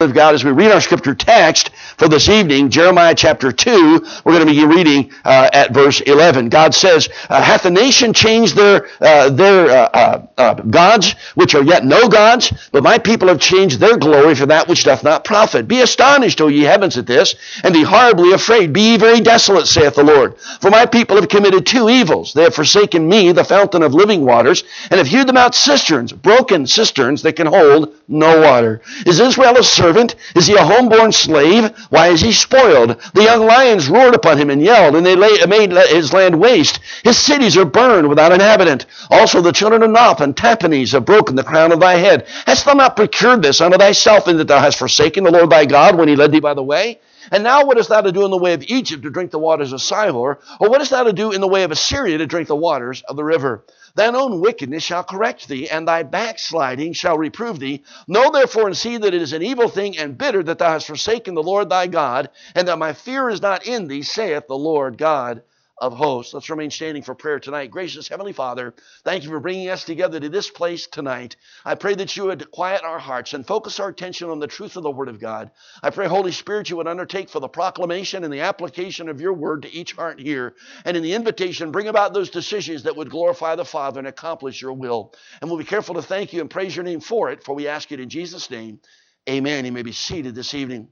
of God as we read our scripture text for this evening, Jeremiah chapter 2. We're going to be reading uh, at verse 11. God says, uh, Hath the nation changed their, uh, their uh, uh, uh, gods, which are yet no gods? But my people have changed their glory for that which doth not profit. Be astonished, O ye heavens, at this, and be horribly afraid. Be ye very desolate, saith the Lord. For my people have committed two evils. They have forsaken me, the fountain of living waters, and have hewed them out cisterns, broken cisterns that can hold no water. Is Israel a servant? Is he a homeborn slave? Why is he spoiled? The young lions roared upon him and yelled, and they made his land waste. His cities are burned without inhabitant. Also the children of Noph and Tahpanhes have broken the crown of thy head. Hast thou not procured this unto thyself, in that thou hast forsaken the Lord thy God when he led thee by the way? And now what hast thou to do in the way of Egypt to drink the waters of Sihor? Or what hast thou to do in the way of Assyria to drink the waters of the river? Thine own wickedness shall correct thee, and thy backsliding shall reprove thee. Know therefore and see that it is an evil thing and bitter that thou hast forsaken the Lord thy God, and that my fear is not in thee, saith the Lord God of hosts. Let's remain standing for prayer tonight. Gracious Heavenly Father, thank you for bringing us together to this place tonight. I pray that you would quiet our hearts and focus our attention on the truth of the Word of God. I pray, Holy Spirit, you would undertake for the proclamation and the application of your Word to each heart here. And in the invitation, bring about those decisions that would glorify the Father and accomplish your will. And we'll be careful to thank you and praise your name for it, for we ask it in Jesus' name. Amen. You may be seated this evening.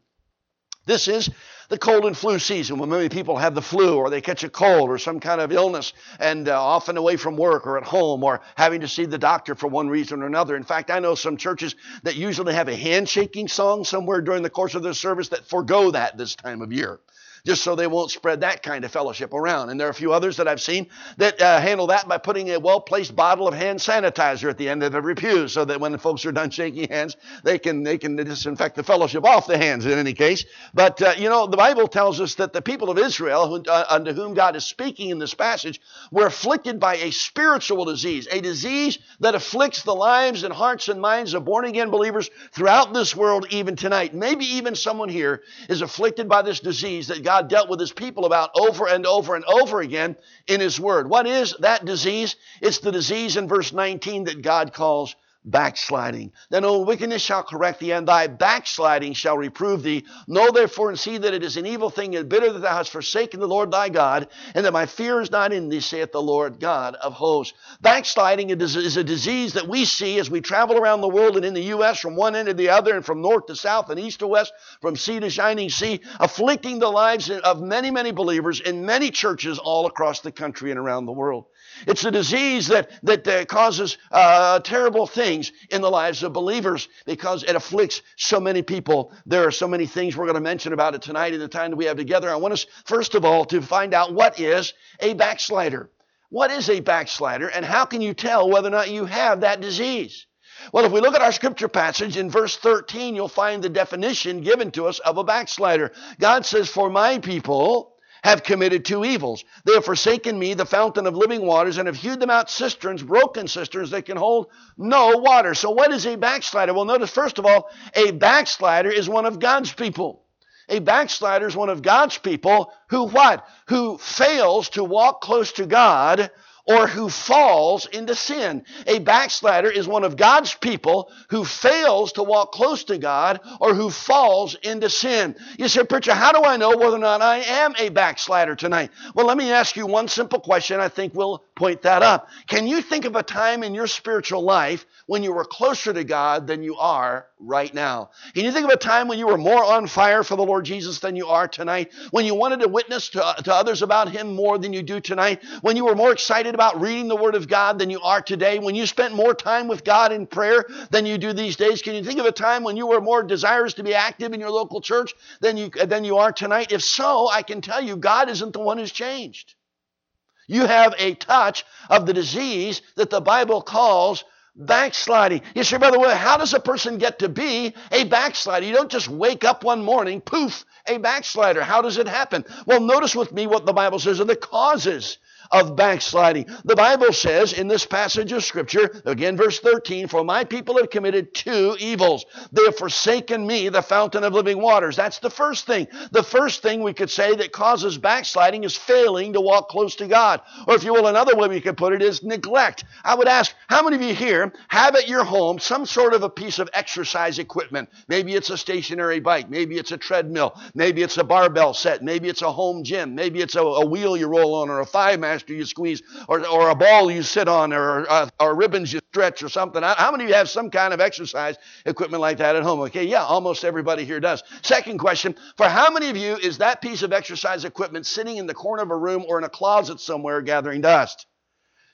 This is the cold and flu season when many people have the flu or they catch a cold or some kind of illness and uh, often away from work or at home or having to see the doctor for one reason or another. In fact, I know some churches that usually have a handshaking song somewhere during the course of their service that forego that this time of year just so they won't spread that kind of fellowship around. And there are a few others that I've seen that uh, handle that by putting a well placed bottle of hand sanitizer at the end of every pew so that when the folks are done shaking hands, they can, they can disinfect the fellowship off the hands in any case. But, uh, you know, the Bible tells us that the people of Israel, who, uh, unto whom God is speaking in this passage, were afflicted by a spiritual disease, a disease that afflicts the lives and hearts and minds of born again believers throughout this world, even tonight. Maybe even someone here is afflicted by this disease that God God dealt with his people about over and over and over again in his word. What is that disease? It's the disease in verse 19 that God calls backsliding. Then all wickedness shall correct thee, and thy backsliding shall reprove thee. Know therefore and see that it is an evil thing and bitter that thou hast forsaken the Lord thy God, and that my fear is not in thee, saith the Lord God of hosts. Backsliding is a disease that we see as we travel around the world and in the U.S. from one end to the other, and from north to south and east to west, from sea to shining sea, afflicting the lives of many, many believers in many churches all across the country and around the world. It's a disease that, that uh, causes uh, terrible things in the lives of believers because it afflicts so many people. There are so many things we're going to mention about it tonight in the time that we have together. I want us, first of all, to find out what is a backslider. What is a backslider, and how can you tell whether or not you have that disease? Well, if we look at our scripture passage in verse 13, you'll find the definition given to us of a backslider. God says, For my people, have committed two evils. They have forsaken me, the fountain of living waters, and have hewed them out cisterns, broken cisterns that can hold no water. So, what is a backslider? Well, notice first of all, a backslider is one of God's people. A backslider is one of God's people who what? Who fails to walk close to God or who falls into sin. A backslider is one of God's people who fails to walk close to God or who falls into sin. You say, Preacher, how do I know whether or not I am a backslider tonight? Well, let me ask you one simple question. I think we'll point that up. Can you think of a time in your spiritual life when you were closer to God than you are right now? Can you think of a time when you were more on fire for the Lord Jesus than you are tonight? When you wanted to witness to, to others about Him more than you do tonight? When you were more excited about reading the Word of God than you are today? When you spent more time with God in prayer than you do these days? Can you think of a time when you were more desirous to be active in your local church than you, than you are tonight? If so, I can tell you God isn't the one who's changed. You have a touch of the disease that the Bible calls backsliding. You say, by the way, how does a person get to be a backslider? You don't just wake up one morning, poof, a backslider. How does it happen? Well, notice with me what the Bible says are the causes of backsliding. The Bible says in this passage of Scripture, again, verse 13, For my people have committed two evils. They have forsaken me, the fountain of living waters. That's the first thing. The first thing we could say that causes backsliding is failing to walk close to God. Or if you will, another way we could put it is neglect. I would ask, How many of you here have at your home some sort of a piece of exercise equipment? Maybe it's a stationary bike. Maybe it's a treadmill. Maybe it's a barbell set. Maybe it's a home gym. Maybe it's a, a wheel you roll on or a thigh master you squeeze or, or a ball you sit on or, uh, or ribbons you stretch or something. How many of you have some kind of exercise equipment like that at home? Okay, yeah, almost everybody here does. Second question For how many of you is that piece of exercise equipment sitting in the corner of a room or in a closet somewhere gathering dust?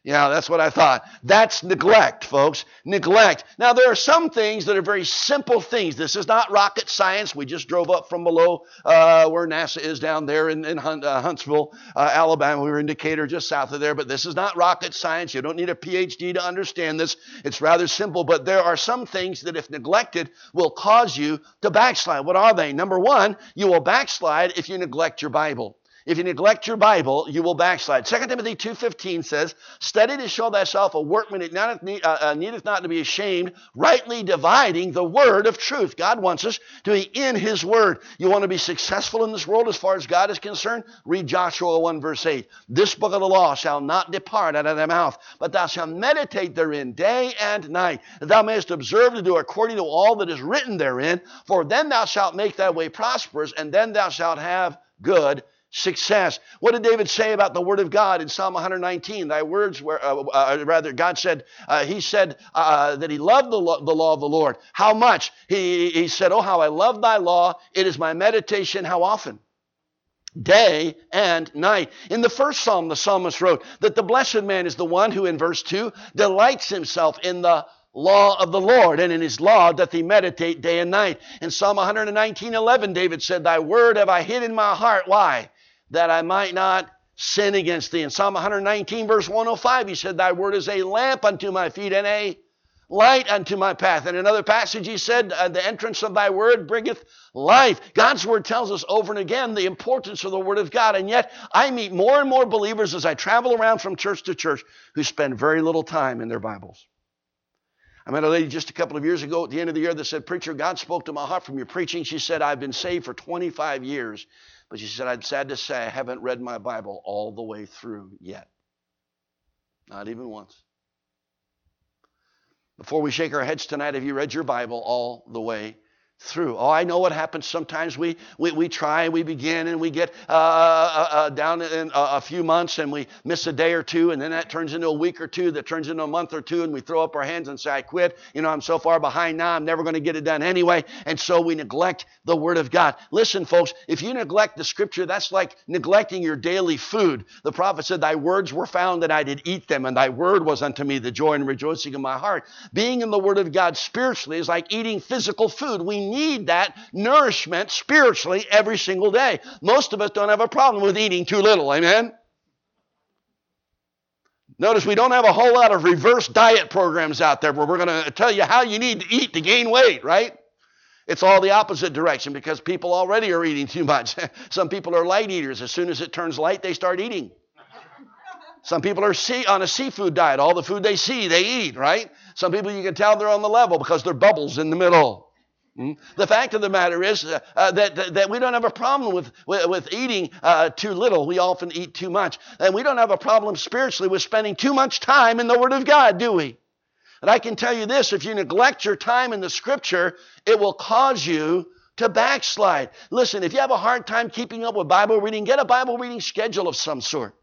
Yeah, that's what I thought. That's neglect, folks. Neglect. Now, there are some things that are very simple things. This is not rocket science. We just drove up from below uh, where NASA is down there in, in Hunt, uh, Huntsville, uh, Alabama. We were in Decatur, just south of there. But this is not rocket science. You don't need a PhD to understand this. It's rather simple. But there are some things that, if neglected, will cause you to backslide. What are they? Number one, you will backslide if you neglect your Bible. If you neglect your Bible, you will backslide. 2 Timothy 2.15 says, Study to show thyself a workman that needeth, uh, uh, needeth not to be ashamed, rightly dividing the word of truth. God wants us to be in his word. You want to be successful in this world as far as God is concerned? Read Joshua 1 verse 8. This book of the law shall not depart out of thy mouth, but thou shalt meditate therein day and night, that thou mayest observe to do according to all that is written therein, for then thou shalt make thy way prosperous, and then thou shalt have good success. What did David say about the word of God in Psalm 119? Thy words were, uh, uh, rather, God said, uh, he said uh, that he loved the, the law of the Lord. How much? He, he said, Oh, how I love thy law. It is my meditation. How often? Day and night. In the first psalm, the psalmist wrote that the blessed man is the one who, in verse 2, delights himself in the law of the Lord, and in his law doth he meditate day and night. In Psalm 119, 11, David said, Thy word have I hid in my heart. Why? That I might not sin against thee. In Psalm 119, verse 105, he said, Thy word is a lamp unto my feet and a light unto my path. In another passage, he said, uh, The entrance of thy word bringeth life. God's word tells us over and again the importance of the word of God. And yet, I meet more and more believers as I travel around from church to church who spend very little time in their Bibles. I met a lady just a couple of years ago at the end of the year that said, Preacher, God spoke to my heart from your preaching. She said, I've been saved for 25 years. But she said, I'm sad to say I haven't read my Bible all the way through yet. Not even once. Before we shake our heads tonight, have you read your Bible all the way through. Oh, I know what happens. Sometimes we, we, we try, and we begin, and we get uh, uh, uh, down in a, a, few months and we miss a day or two, and then that turns into a week or two, that turns into a month or two, and we throw up our hands and say, I quit. You know, I'm so far behind now, I'm never going to get it done anyway. And so we neglect the Word of God. Listen, folks, if you neglect the Scripture, that's like neglecting your daily food. The prophet said, Thy words were found, and I did eat them, and thy word was unto me the joy and rejoicing of my heart. Being in the Word of God spiritually is like eating physical food. We need that nourishment spiritually every single day. Most of us don't have a problem with eating too little. Amen? Notice we don't have a whole lot of reverse diet programs out there where we're going to tell you how you need to eat to gain weight, right? It's all the opposite direction because people already are eating too much. Some people are light eaters. As soon as it turns light, they start eating. Some people are see, on a seafood diet. All the food they see, they eat, right? Some people you can tell they're on the level because they're bubbles in the middle. Hmm? The fact of the matter is uh, uh, that, that, that, we don't have a problem with, with, with eating uh, too little. We often eat too much. And we don't have a problem spiritually with spending too much time in the Word of God, do we? And I can tell you this if you neglect your time in the Scripture, it will cause you to backslide. Listen, if you have a hard time keeping up with Bible reading, get a Bible reading schedule of some sort.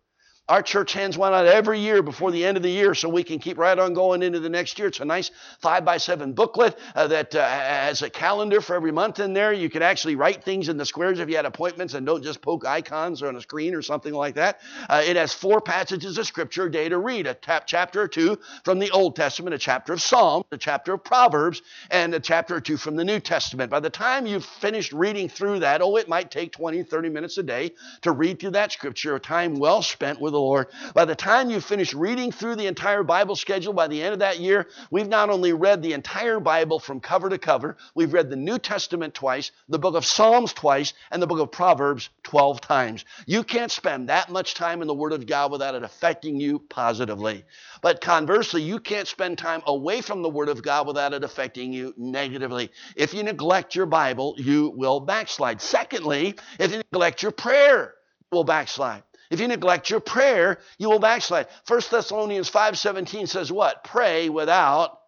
Our church hands one out every year before the end of the year so we can keep right on going into the next year. It's a nice five by seven booklet uh, that uh, has a calendar for every month in there. You can actually write things in the squares if you had appointments and don't just poke icons on a screen or something like that. Uh, it has four passages of scripture a day to read a tap, chapter or two from the Old Testament, a chapter of Psalms, a chapter of Proverbs, and a chapter or two from the New Testament. By the time you've finished reading through that, oh, it might take 20, 30 minutes a day to read through that scripture, a time well spent with the Lord. By the time you finish reading through the entire Bible schedule, by the end of that year, we've not only read the entire Bible from cover to cover, we've read the New Testament twice, the book of Psalms twice, and the book of Proverbs 12 times. You can't spend that much time in the Word of God without it affecting you positively. But conversely, you can't spend time away from the Word of God without it affecting you negatively. If you neglect your Bible, you will backslide. Secondly, if you neglect your prayer, you will backslide. If you neglect your prayer, you will backslide. 1 Thessalonians 5:17 says what? Pray without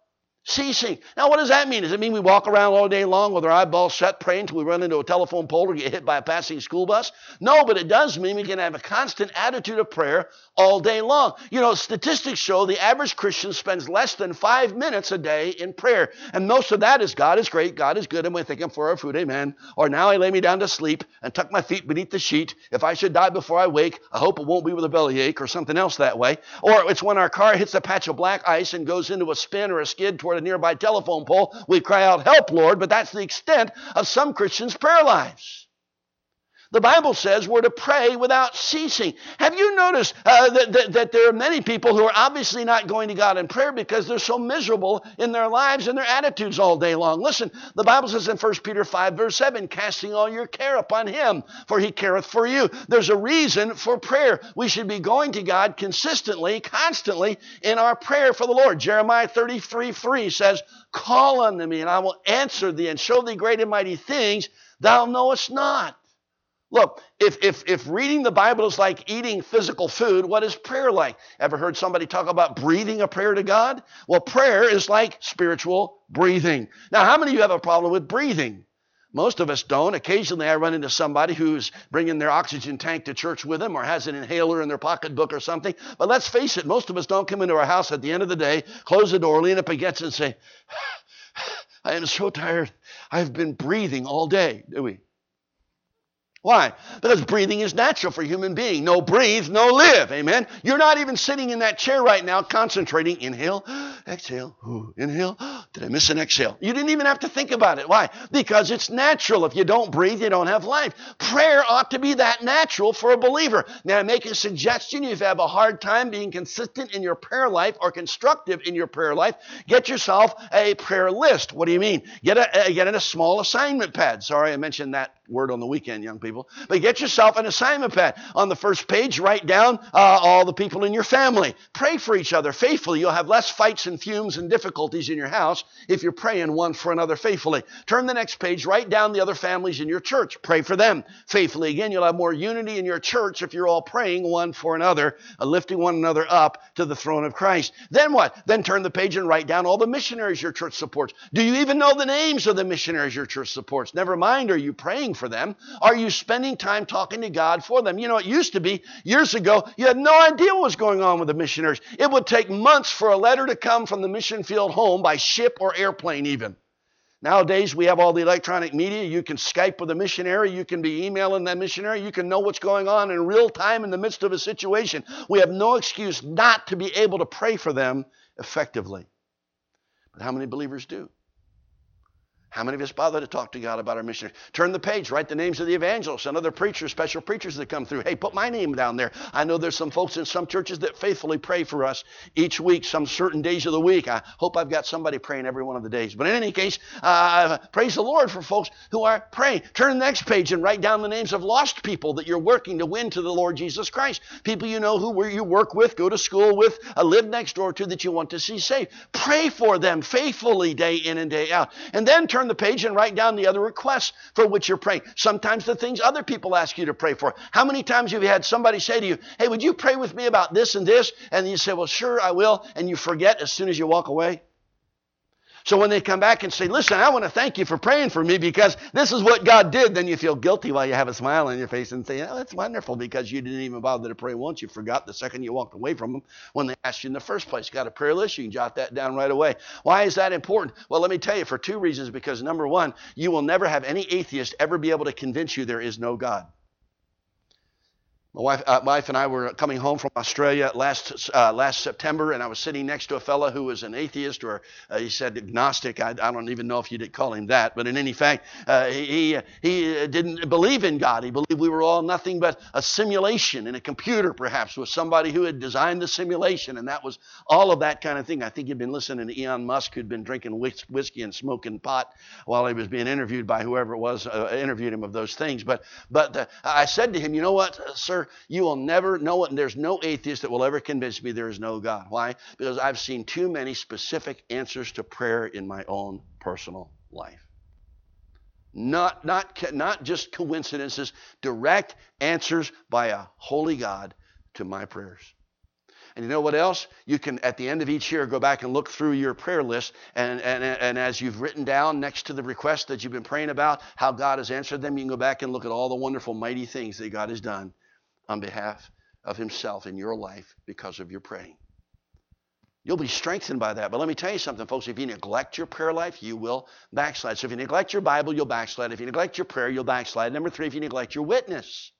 ceasing. Now, what does that mean? Does it mean we walk around all day long with our eyeballs shut praying until we run into a telephone pole or get hit by a passing school bus? No, but it does mean we can have a constant attitude of prayer all day long. You know, statistics show the average Christian spends less than five minutes a day in prayer. And most of that is God is great, God is good, and we thank Him for our food, amen. Or now I lay me down to sleep and tuck my feet beneath the sheet. If I should die before I wake, I hope it won't be with a bellyache or something else that way. Or it's when our car hits a patch of black ice and goes into a spin or a skid toward a nearby telephone pole, we cry out, Help, Lord, but that's the extent of some Christians' prayer lives. The Bible says we're to pray without ceasing. Have you noticed uh, that, that, that, there are many people who are obviously not going to God in prayer because they're so miserable in their lives and their attitudes all day long? Listen, the Bible says in 1 Peter 5, verse 7, casting all your care upon him, for he careth for you. There's a reason for prayer. We should be going to God consistently, constantly in our prayer for the Lord. Jeremiah 33, 3 says, Call unto me, and I will answer thee and show thee great and mighty things thou knowest not. Look, if, if, if reading the Bible is like eating physical food, what is prayer like? Ever heard somebody talk about breathing a prayer to God? Well, prayer is like spiritual breathing. Now, how many of you have a problem with breathing? Most of us don't. Occasionally, I run into somebody who's bringing their oxygen tank to church with them or has an inhaler in their pocketbook or something. But let's face it, most of us don't come into our house at the end of the day, close the door, lean up against it, and say, I am so tired. I've been breathing all day, do we? Why? Because breathing is natural for a human being. No breathe, no live. Amen. You're not even sitting in that chair right now concentrating. Inhale, exhale, inhale. Did I miss an exhale? You didn't even have to think about it. Why? Because it's natural. If you don't breathe, you don't have life. Prayer ought to be that natural for a believer. Now, I make a suggestion. If you have a hard time being consistent in your prayer life or constructive in your prayer life, get yourself a prayer list. What do you mean? Get a, get in a small assignment pad. Sorry, I mentioned that word on the weekend, young people. But get yourself an assignment pad. On the first page, write down uh, all the people in your family. Pray for each other faithfully. You'll have less fights and fumes and difficulties in your house if you're praying one for another faithfully. Turn the next page, write down the other families in your church. Pray for them faithfully. Again, you'll have more unity in your church if you're all praying one for another, uh, lifting one another up to the throne of Christ. Then what? Then turn the page and write down all the missionaries your church supports. Do you even know the names of the missionaries your church supports? Never mind, are you praying for them? Are you spending time talking to God for them? You know, it used to be years ago, you had no idea what was going on with the missionaries. It would take months for a letter to come from the mission field home by ship or airplane, even. Nowadays, we have all the electronic media. You can Skype with a missionary. You can be emailing that missionary. You can know what's going on in real time in the midst of a situation. We have no excuse not to be able to pray for them effectively. But how many believers do? How many of us bother to talk to God about our missionaries? Turn the page, write the names of the evangelists and other preachers, special preachers that come through. Hey, put my name down there. I know there's some folks in some churches that faithfully pray for us each week, some certain days of the week. I hope I've got somebody praying every one of the days. But in any case, uh, praise the Lord for folks who are praying. Turn the next page and write down the names of lost people that you're working to win to the Lord Jesus Christ. People you know who you work with, go to school with, uh, live next door to that you want to see saved. Pray for them faithfully day in and day out. And then turn turn the page and write down the other requests for which you're praying. Sometimes the things other people ask you to pray for. How many times have you had somebody say to you, Hey, would you pray with me about this and this? And you say, Well, sure, I will. And you forget as soon as you walk away. So when they come back and say, Listen, I want to thank you for praying for me because this is what God did, then you feel guilty while you have a smile on your face and say, Oh, that's wonderful because you didn't even bother to pray once. You forgot the second you walked away from them when they asked you in the first place. Got a prayer list, you can jot that down right away. Why is that important? Well, let me tell you for two reasons. Because number one, you will never have any atheist ever be able to convince you there is no God. My wife, uh, wife and I were coming home from Australia last uh, last September, and I was sitting next to a fellow who was an atheist, or uh, he said agnostic. I, I, don't even know if you'd call him that, but in any fact, uh, he he didn't believe in God. He believed we were all nothing but a simulation in a computer, perhaps with somebody who had designed the simulation, and that was all of that kind of thing. I think he'd been listening to Elon Musk, who'd been drinking whiskey and smoking pot while he was being interviewed by whoever it was uh, interviewed him of those things. But but I said to him, you know what, sir you will never know it. And there's no atheist that will ever convince me there is no God. Why? Because I've seen too many specific answers to prayer in my own personal life. Not, not, not just coincidences, direct answers by a holy God to my prayers. And you know what else? You can, at the end of each year, go back and look through your prayer list. And, and, and as you've written down next to the requests that you've been praying about, how God has answered them, you can go back and look at all the wonderful, mighty things that God has done on behalf of Himself in your life because of your praying. You'll be strengthened by that. But let me tell you something, folks. If you neglect your prayer life, you will backslide. So if you neglect your Bible, you'll backslide. If you neglect your prayer, you'll backslide. Number three, if you neglect your witness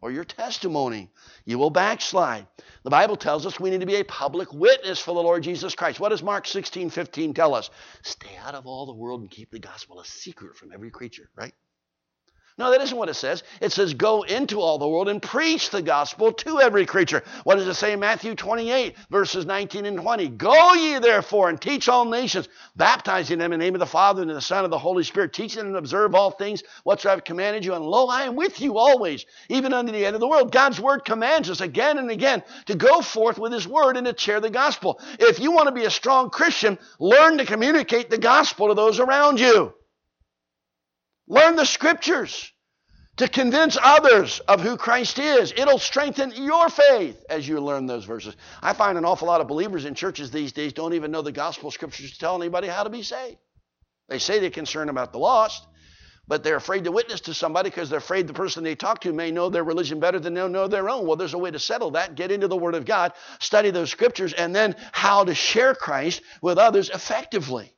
or your testimony, you will backslide. The Bible tells us we need to be a public witness for the Lord Jesus Christ. What does Mark 16, 15 tell us? Stay out of all the world and keep the gospel a secret from every creature, right? No, that isn't what it says. It says, go into all the world and preach the gospel to every creature. What does it say in Matthew 28, verses 19 and 20? Go ye therefore and teach all nations, baptizing them in the name of the Father and of the Son and of the Holy Spirit, teaching them and observe all things whatsoever I've commanded you. And lo, I am with you always, even unto the end of the world. God's word commands us again and again to go forth with his word and to share the gospel. If you want to be a strong Christian, learn to communicate the gospel to those around you. Learn the scriptures to convince others of who Christ is. It'll strengthen your faith as you learn those verses. I find an awful lot of believers in churches these days don't even know the gospel scriptures to tell anybody how to be saved. They say they're concerned about the lost, but they're afraid to witness to somebody because they're afraid the person they talk to may know their religion better than they'll know their own. Well, there's a way to settle that. Get into the Word of God, study those scriptures, and then how to share Christ with others effectively.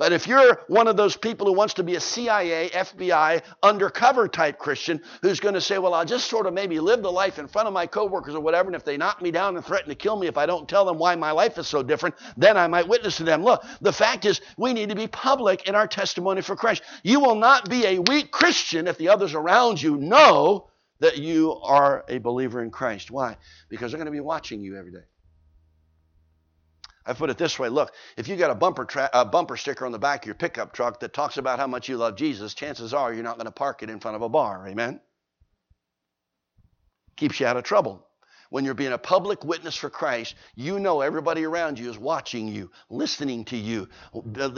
But if you're one of those people who wants to be a CIA, FBI, undercover type Christian who's going to say, well, I'll just sort of maybe live the life in front of my coworkers or whatever, and if they knock me down and threaten to kill me if I don't tell them why my life is so different, then I might witness to them. Look, the fact is we need to be public in our testimony for Christ. You will not be a weak Christian if the others around you know that you are a believer in Christ. Why? Because they're going to be watching you every day. I put it this way look, if you got a bumper, tra- a bumper sticker on the back of your pickup truck that talks about how much you love Jesus, chances are you're not going to park it in front of a bar. Amen? Keeps you out of trouble. When you're being a public witness for Christ, you know everybody around you is watching you, listening to you,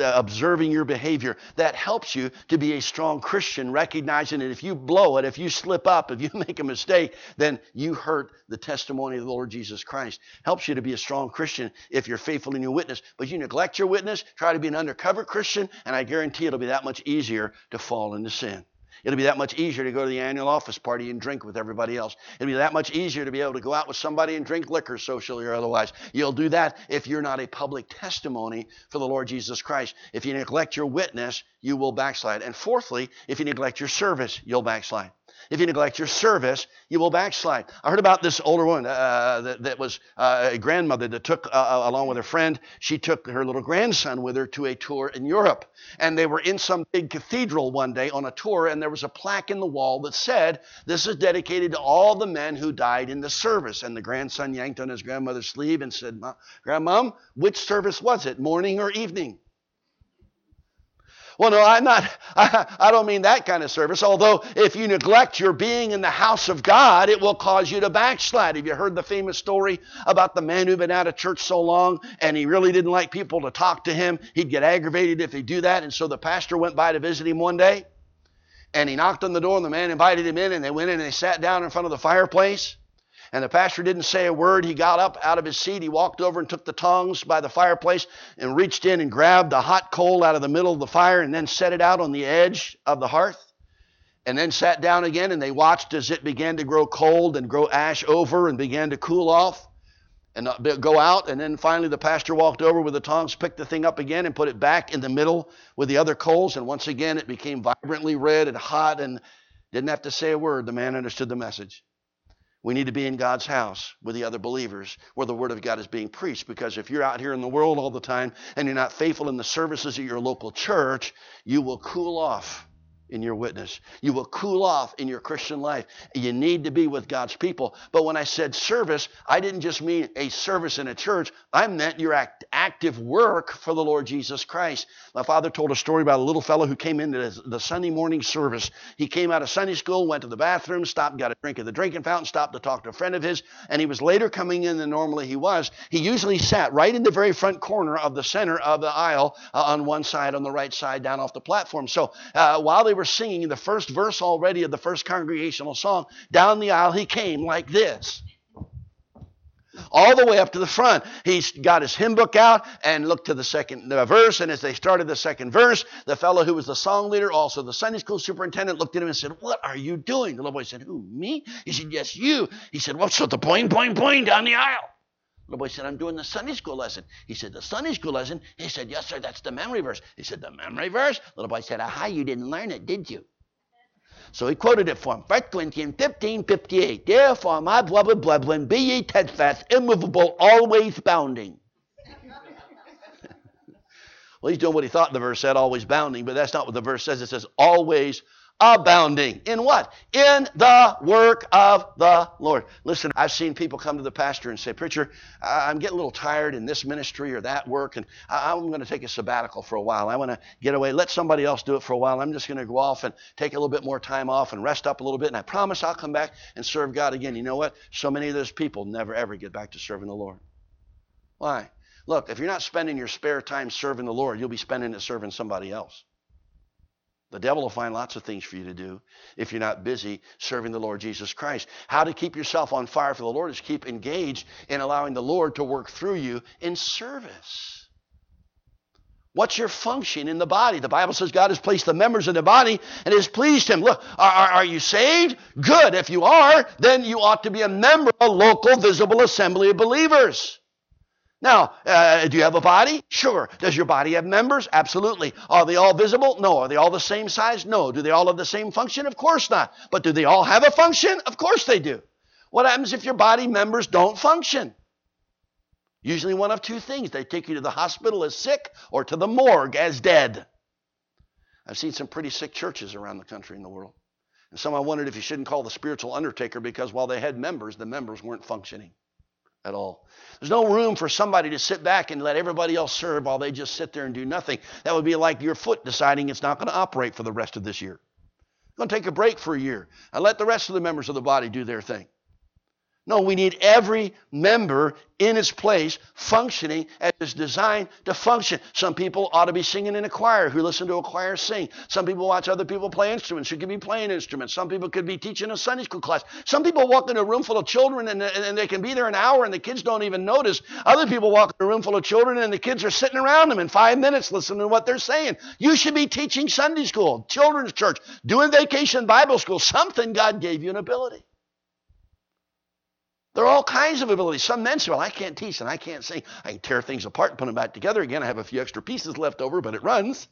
observing your behavior. That helps you to be a strong Christian, recognizing that if you blow it, if you slip up, if you make a mistake, then you hurt the testimony of the Lord Jesus Christ. Helps you to be a strong Christian if you're faithful in your witness. But you neglect your witness, try to be an undercover Christian, and I guarantee it'll be that much easier to fall into sin. It'll be that much easier to go to the annual office party and drink with everybody else. It'll be that much easier to be able to go out with somebody and drink liquor socially or otherwise. You'll do that if you're not a public testimony for the Lord Jesus Christ. If you neglect your witness, you will backslide. And fourthly, if you neglect your service, you'll backslide. If you neglect your service, you will backslide. I heard about this older woman uh, that, that, was uh, a grandmother that took, uh, uh, along with her friend, she took her little grandson with her to a tour in Europe. And they were in some big cathedral one day on a tour, and there was a plaque in the wall that said, This is dedicated to all the men who died in the service. And the grandson yanked on his grandmother's sleeve and said, Grandmom, which service was it, morning or evening? Well, no, I'm not, I, I, don't mean that kind of service. Although, if you neglect your being in the house of God, it will cause you to backslide. Have you heard the famous story about the man who'd been out of church so long and he really didn't like people to talk to him? He'd get aggravated if they do that. And so the pastor went by to visit him one day and he knocked on the door and the man invited him in and they went in and they sat down in front of the fireplace. And the pastor didn't say a word. He got up out of his seat. He walked over and took the tongs by the fireplace and reached in and grabbed a hot coal out of the middle of the fire and then set it out on the edge of the hearth. And then sat down again and they watched as it began to grow cold and grow ash over and began to cool off and uh, go out. And then finally the pastor walked over with the tongs, picked the thing up again and put it back in the middle with the other coals. And once again it became vibrantly red and hot and didn't have to say a word. The man understood the message. We need to be in God's house with the other believers where the Word of God is being preached. Because if you're out here in the world all the time and you're not faithful in the services of your local church, you will cool off in your witness. You will cool off in your Christian life. You need to be with God's people. But when I said service, I didn't just mean a service in a church. I meant your act, active work for the Lord Jesus Christ. My father told a story about a little fellow who came into the Sunday morning service. He came out of Sunday school, went to the bathroom, stopped, got a drink at the drinking fountain, stopped to talk to a friend of his, and he was later coming in than normally he was. He usually sat right in the very front corner of the center of the aisle uh, on one side, on the right side, down off the platform. So uh, while they were were singing the first verse already of the first congregational song, down the aisle he came like this all the way up to the front. He's got his hymn book out and looked to the second verse. And as they started the second verse, the fellow who was the song leader, also the Sunday school superintendent, looked at him and said, What are you doing? The little boy said, Who, me? He said, Yes, you. He said, What's with the boing, boing, boing down the aisle? The boy said, I'm doing the Sunday school lesson. He said, The Sunday school lesson? He said, Yes, sir, that's the memory verse. He said, The memory verse? Little boy said, Aha, you didn't learn it, did you? So he quoted it for him. 1 Corinthians 15, 58. Therefore, my beloved brethren, be ye steadfast, immovable, always bounding. well, he's doing what he thought the verse said, always bounding, but that's not what the verse says. It says, always abounding. In what? In the work of the Lord. Listen, I've seen people come to the pastor and say, Preacher, I'm getting a little tired in this ministry or that work, and I'm going to take a sabbatical for a while. I want to get away. Let somebody else do it for a while. I'm just going to go off and take a little bit more time off and rest up a little bit, and I promise I'll come back and serve God again. You know what? So many of those people never ever get back to serving the Lord. Why? Look, if you're not spending your spare time serving the Lord, you'll be spending it serving somebody else. The devil will find lots of things for you to do if you're not busy serving the Lord Jesus Christ. How to keep yourself on fire for the Lord is keep engaged in allowing the Lord to work through you in service. What's your function in the body? The Bible says God has placed the members in the body and has pleased Him. Look, are, are, are you saved? Good. If you are, then you ought to be a member of a local visible assembly of believers. Now, uh, do you have a body? Sure. Does your body have members? Absolutely. Are they all visible? No. Are they all the same size? No. Do they all have the same function? Of course not. But do they all have a function? Of course they do. What happens if your body members don't function? Usually one of two things. They take you to the hospital as sick or to the morgue as dead. I've seen some pretty sick churches around the country and the world. And some I wondered if you shouldn't call the spiritual undertaker because while they had members, the members weren't functioning at all. There's no room for somebody to sit back and let everybody else serve while they just sit there and do nothing. That would be like your foot deciding it's not going to operate for the rest of this year. I'm going to take a break for a year and let the rest of the members of the body do their thing. No, we need every member in its place functioning as it's designed to function. Some people ought to be singing in a choir who listen to a choir sing. Some people watch other people play instruments who could be playing instruments. Some people could be teaching a Sunday school class. Some people walk in a room full of children and, and they can be there an hour and the kids don't even notice. Other people walk in a room full of children and the kids are sitting around them in five minutes listening to what they're saying. You should be teaching Sunday school, children's church, doing vacation Bible school, something God gave you an ability. There are all kinds of abilities. Some men say, Well, I can't teach and I can't sing. I can tear things apart and put them back together again. I have a few extra pieces left over, but it runs.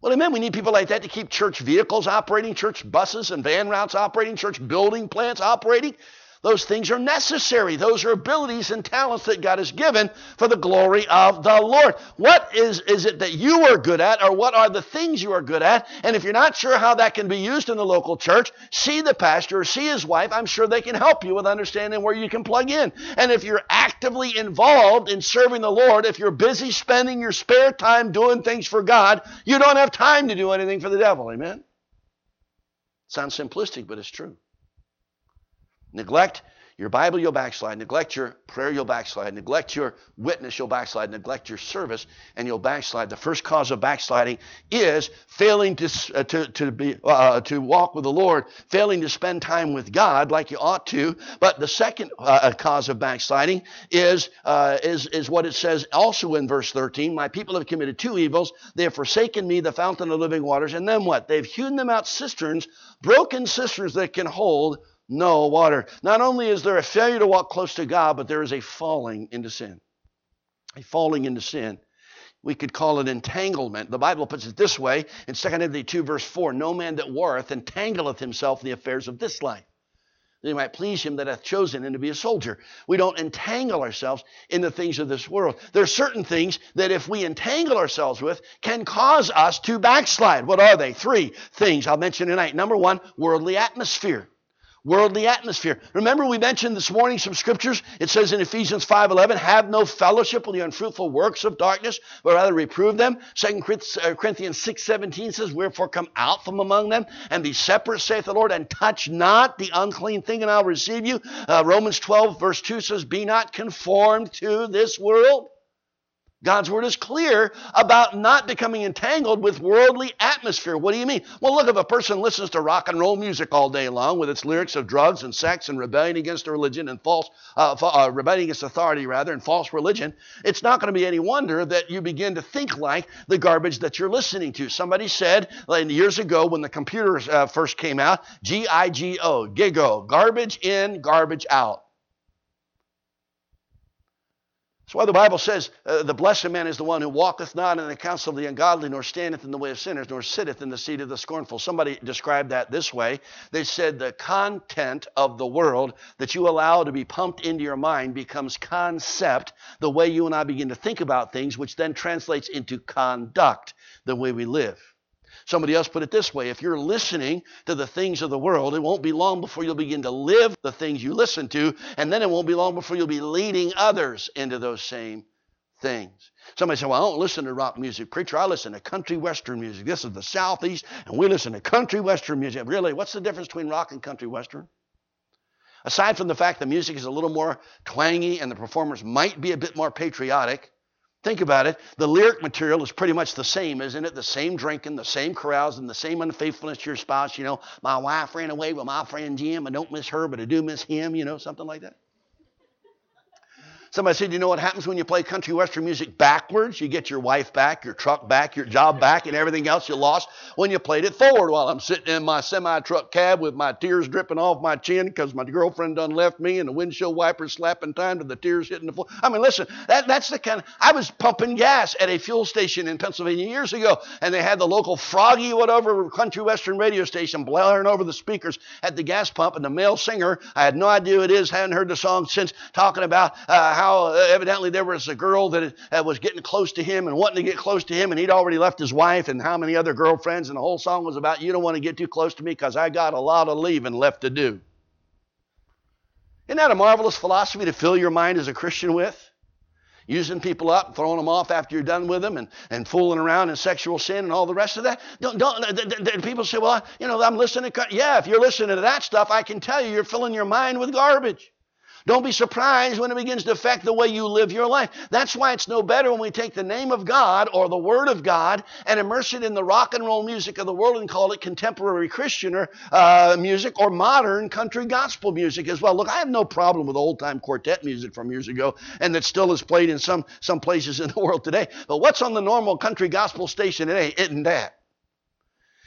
Well, amen. We need people like that to keep church vehicles operating, church buses and van routes operating, church building plants operating. Those things are necessary. Those are abilities and talents that God has given for the glory of the Lord. What is, is it that you are good at, or what are the things you are good at? And if you're not sure how that can be used in the local church, see the pastor or see his wife. I'm sure they can help you with understanding where you can plug in. And if you're actively involved in serving the Lord, if you're busy spending your spare time doing things for God, you don't have time to do anything for the devil. Amen? Sounds simplistic, but it's true. Neglect your Bible, you'll backslide. Neglect your prayer, you'll backslide. Neglect your witness, you'll backslide. Neglect your service, and you'll backslide. The first cause of backsliding is failing to, uh, to, to, be, uh, to walk with the Lord, failing to spend time with God like you ought to. But the second uh, uh cause of backsliding is, uh, is, is what it says also in verse 13 My people have committed two evils. They have forsaken me, the fountain of living waters. And then what? They've hewn them out cisterns, broken cisterns that can hold no water. Not only is there a failure to walk close to God, but there is a falling into sin. A falling into sin. We could call it entanglement. The Bible puts it this way in 2 Timothy 2, verse 4 No man that warreth entangleth himself in the affairs of this life, that he might please him that hath chosen him to be a soldier. We don't entangle ourselves in the things of this world. There are certain things that if we entangle ourselves with can cause us to backslide. What are they? Three things I'll mention tonight. Number one, worldly atmosphere worldly atmosphere. Remember we mentioned this morning some scriptures. It says in Ephesians 5:11, "Have no fellowship with the unfruitful works of darkness, but rather reprove them." 2 uh, Corinthians 6:17 says, "Wherefore come out from among them and be separate, saith the Lord, and touch not the unclean thing, and I'll receive you." Uh, Romans 12 verse 2 says, "Be not conformed to this world." God's word is clear about not becoming entangled with worldly atmosphere. What do you mean? Well, look, if a person listens to rock and roll music all day long with its lyrics of drugs and sex and rebellion against religion and false, uh, uh, rebellion against authority rather, and false religion, it's not going to be any wonder that you begin to think like the garbage that you're listening to. Somebody said like, years ago when the computers uh, first came out, G I G O, GIGO, garbage in, garbage out. That's why the Bible says, uh, The blessed man is the one who walketh not in the counsel of the ungodly, nor standeth in the way of sinners, nor sitteth in the seat of the scornful. Somebody described that this way. They said, The content of the world that you allow to be pumped into your mind becomes concept, the way you and I begin to think about things, which then translates into conduct, the way we live. Somebody else put it this way if you're listening to the things of the world, it won't be long before you'll begin to live the things you listen to, and then it won't be long before you'll be leading others into those same things. Somebody said, Well, I don't listen to rock music, preacher. I listen to country western music. This is the Southeast, and we listen to country western music. Really, what's the difference between rock and country western? Aside from the fact the music is a little more twangy and the performers might be a bit more patriotic, Think about it. The lyric material is pretty much the same, isn't it? The same drinking, the same carousing, the same unfaithfulness to your spouse. You know, my wife ran away with my friend Jim. I don't miss her, but I do miss him. You know, something like that. Somebody said, you know what happens when you play country western music backwards? You get your wife back, your truck back, your job back, and everything else you lost when you played it forward while I'm sitting in my semi truck cab with my tears dripping off my chin because my girlfriend done left me and the windshield wipers slapping time to the tears hitting the floor. I mean, listen, that, that's the kind of, I was pumping gas at a fuel station in Pennsylvania years ago, and they had the local froggy, whatever, country western radio station blaring over the speakers at the gas pump, and the male singer, I had no idea who it is, hadn't heard the song since, talking about uh, how how uh, evidently there was a girl that was getting close to him and wanting to get close to him, and he'd already left his wife and how many other girlfriends, and the whole song was about, You don't want to get too close to me because I got a lot of leaving left to do. Isn't that a marvelous philosophy to fill your mind as a Christian with? Using people up, throwing them off after you're done with them, and, and fooling around in sexual sin and all the rest of that. Don't, don't, people say, well, you know, I'm listening to, yeah, if you're listening to that stuff, I can tell you you're filling your mind with garbage. Don't be surprised when it begins to affect the way you live your life. That's why it's no better when we take the name of God or the Word of God and immerse it in the rock and roll music of the world and call it contemporary Christian or, uh, music or modern country gospel music as well. Look, I have no problem with old time quartet music from years ago and that still is played in some, some places in the world today. But what's on the normal country gospel station today? Isn't that?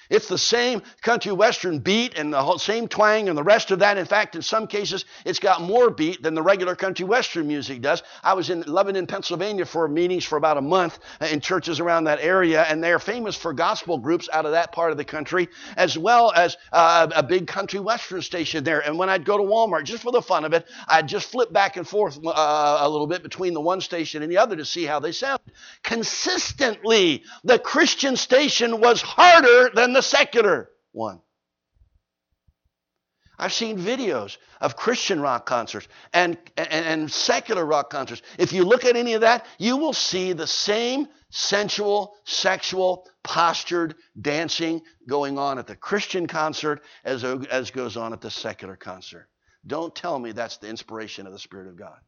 It's the same country western beat and the same twang and the rest of that. In fact, in some cases, it's got more beat than the regular country western music does. I was in Lebanon, Pennsylvania for meetings for about a month in churches around that area, and they're famous for gospel groups out of that part of the country, as well as uh, a big country western station there. And when I'd go to Walmart, just for the fun of it, I'd just flip back and forth uh, a little bit between the one station and the other to see how they sound. Consistently, the Christian station was harder than the the secular one. I've seen videos of Christian rock concerts and, and, and, secular rock concerts. If you look at any of that, you will see the same sensual, sexual, postured dancing going on at the Christian concert as, as goes on at the secular concert. Don't tell me that's the inspiration of the Spirit of God.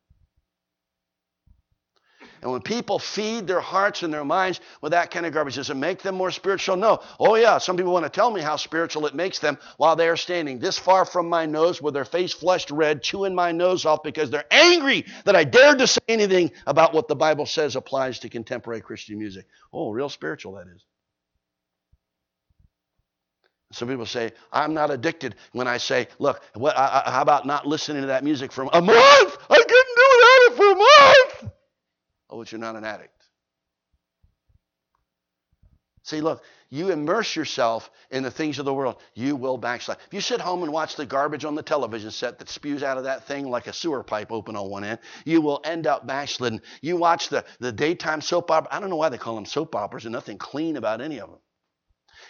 And when people feed their hearts and their minds with that kind of garbage, does it make them more spiritual? No. Oh, yeah. Some people want to tell me how spiritual it makes them while they are standing this far from my nose with their face flushed red, chewing my nose off because they're angry that I dared to say anything about what the Bible says applies to contemporary Christian music. Oh, real spiritual that is. Some people say, I'm not addicted when I say, look, what, I, I, how about not listening to that music for a month? I couldn't do without it for a month. Oh, but you're not an addict. See, look, you immerse yourself in the things of the world, you will backslide. If you sit home and watch the garbage on the television set that spews out of that thing like a sewer pipe open on one end, you will end up backsliding. You watch the, the daytime soap opera. I don't know why they call them soap operas. There's nothing clean about any of them.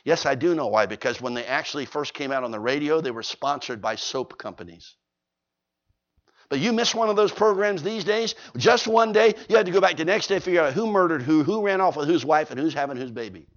Yes, I do know why, because when they actually first came out on the radio, they were sponsored by soap companies. But you miss one of those programs these days, just one day, you have to go back the next day figure out who murdered who, who ran off with whose wife, and who's having whose baby.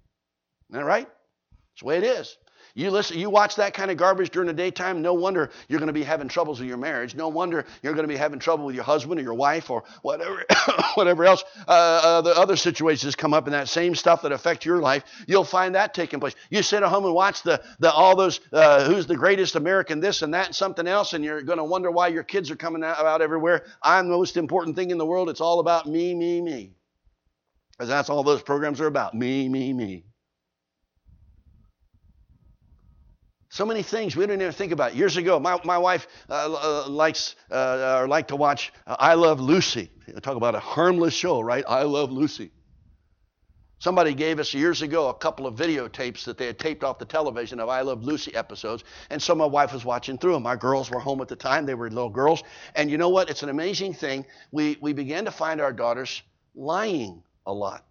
Isn't that right? That's the way it is. You listen, you watch that kind of garbage during the daytime, no wonder you're going to be having troubles with your marriage. No wonder you're going to be having trouble with your husband or your wife or whatever, whatever else. Uh, uh, the other situations come up in that same stuff that affect your life. You'll find that taking place. You sit at home and watch the, the all those uh, who's the greatest American, this and that and something else, and you're going to wonder why your kids are coming out, everywhere. I'm the most important thing in the world. It's all about me, me, me. Because that's all those programs are about. Me, me, me. So many things we didn't even think about. Years ago, my, my wife uh, uh, likes uh, or liked to watch uh, I Love Lucy. Talk about a harmless show, right? I Love Lucy. Somebody gave us years ago a couple of videotapes that they had taped off the television of I Love Lucy episodes, and so my wife was watching through them. Our girls were home at the time; they were little girls, and you know what? It's an amazing thing. We we began to find our daughters lying a lot,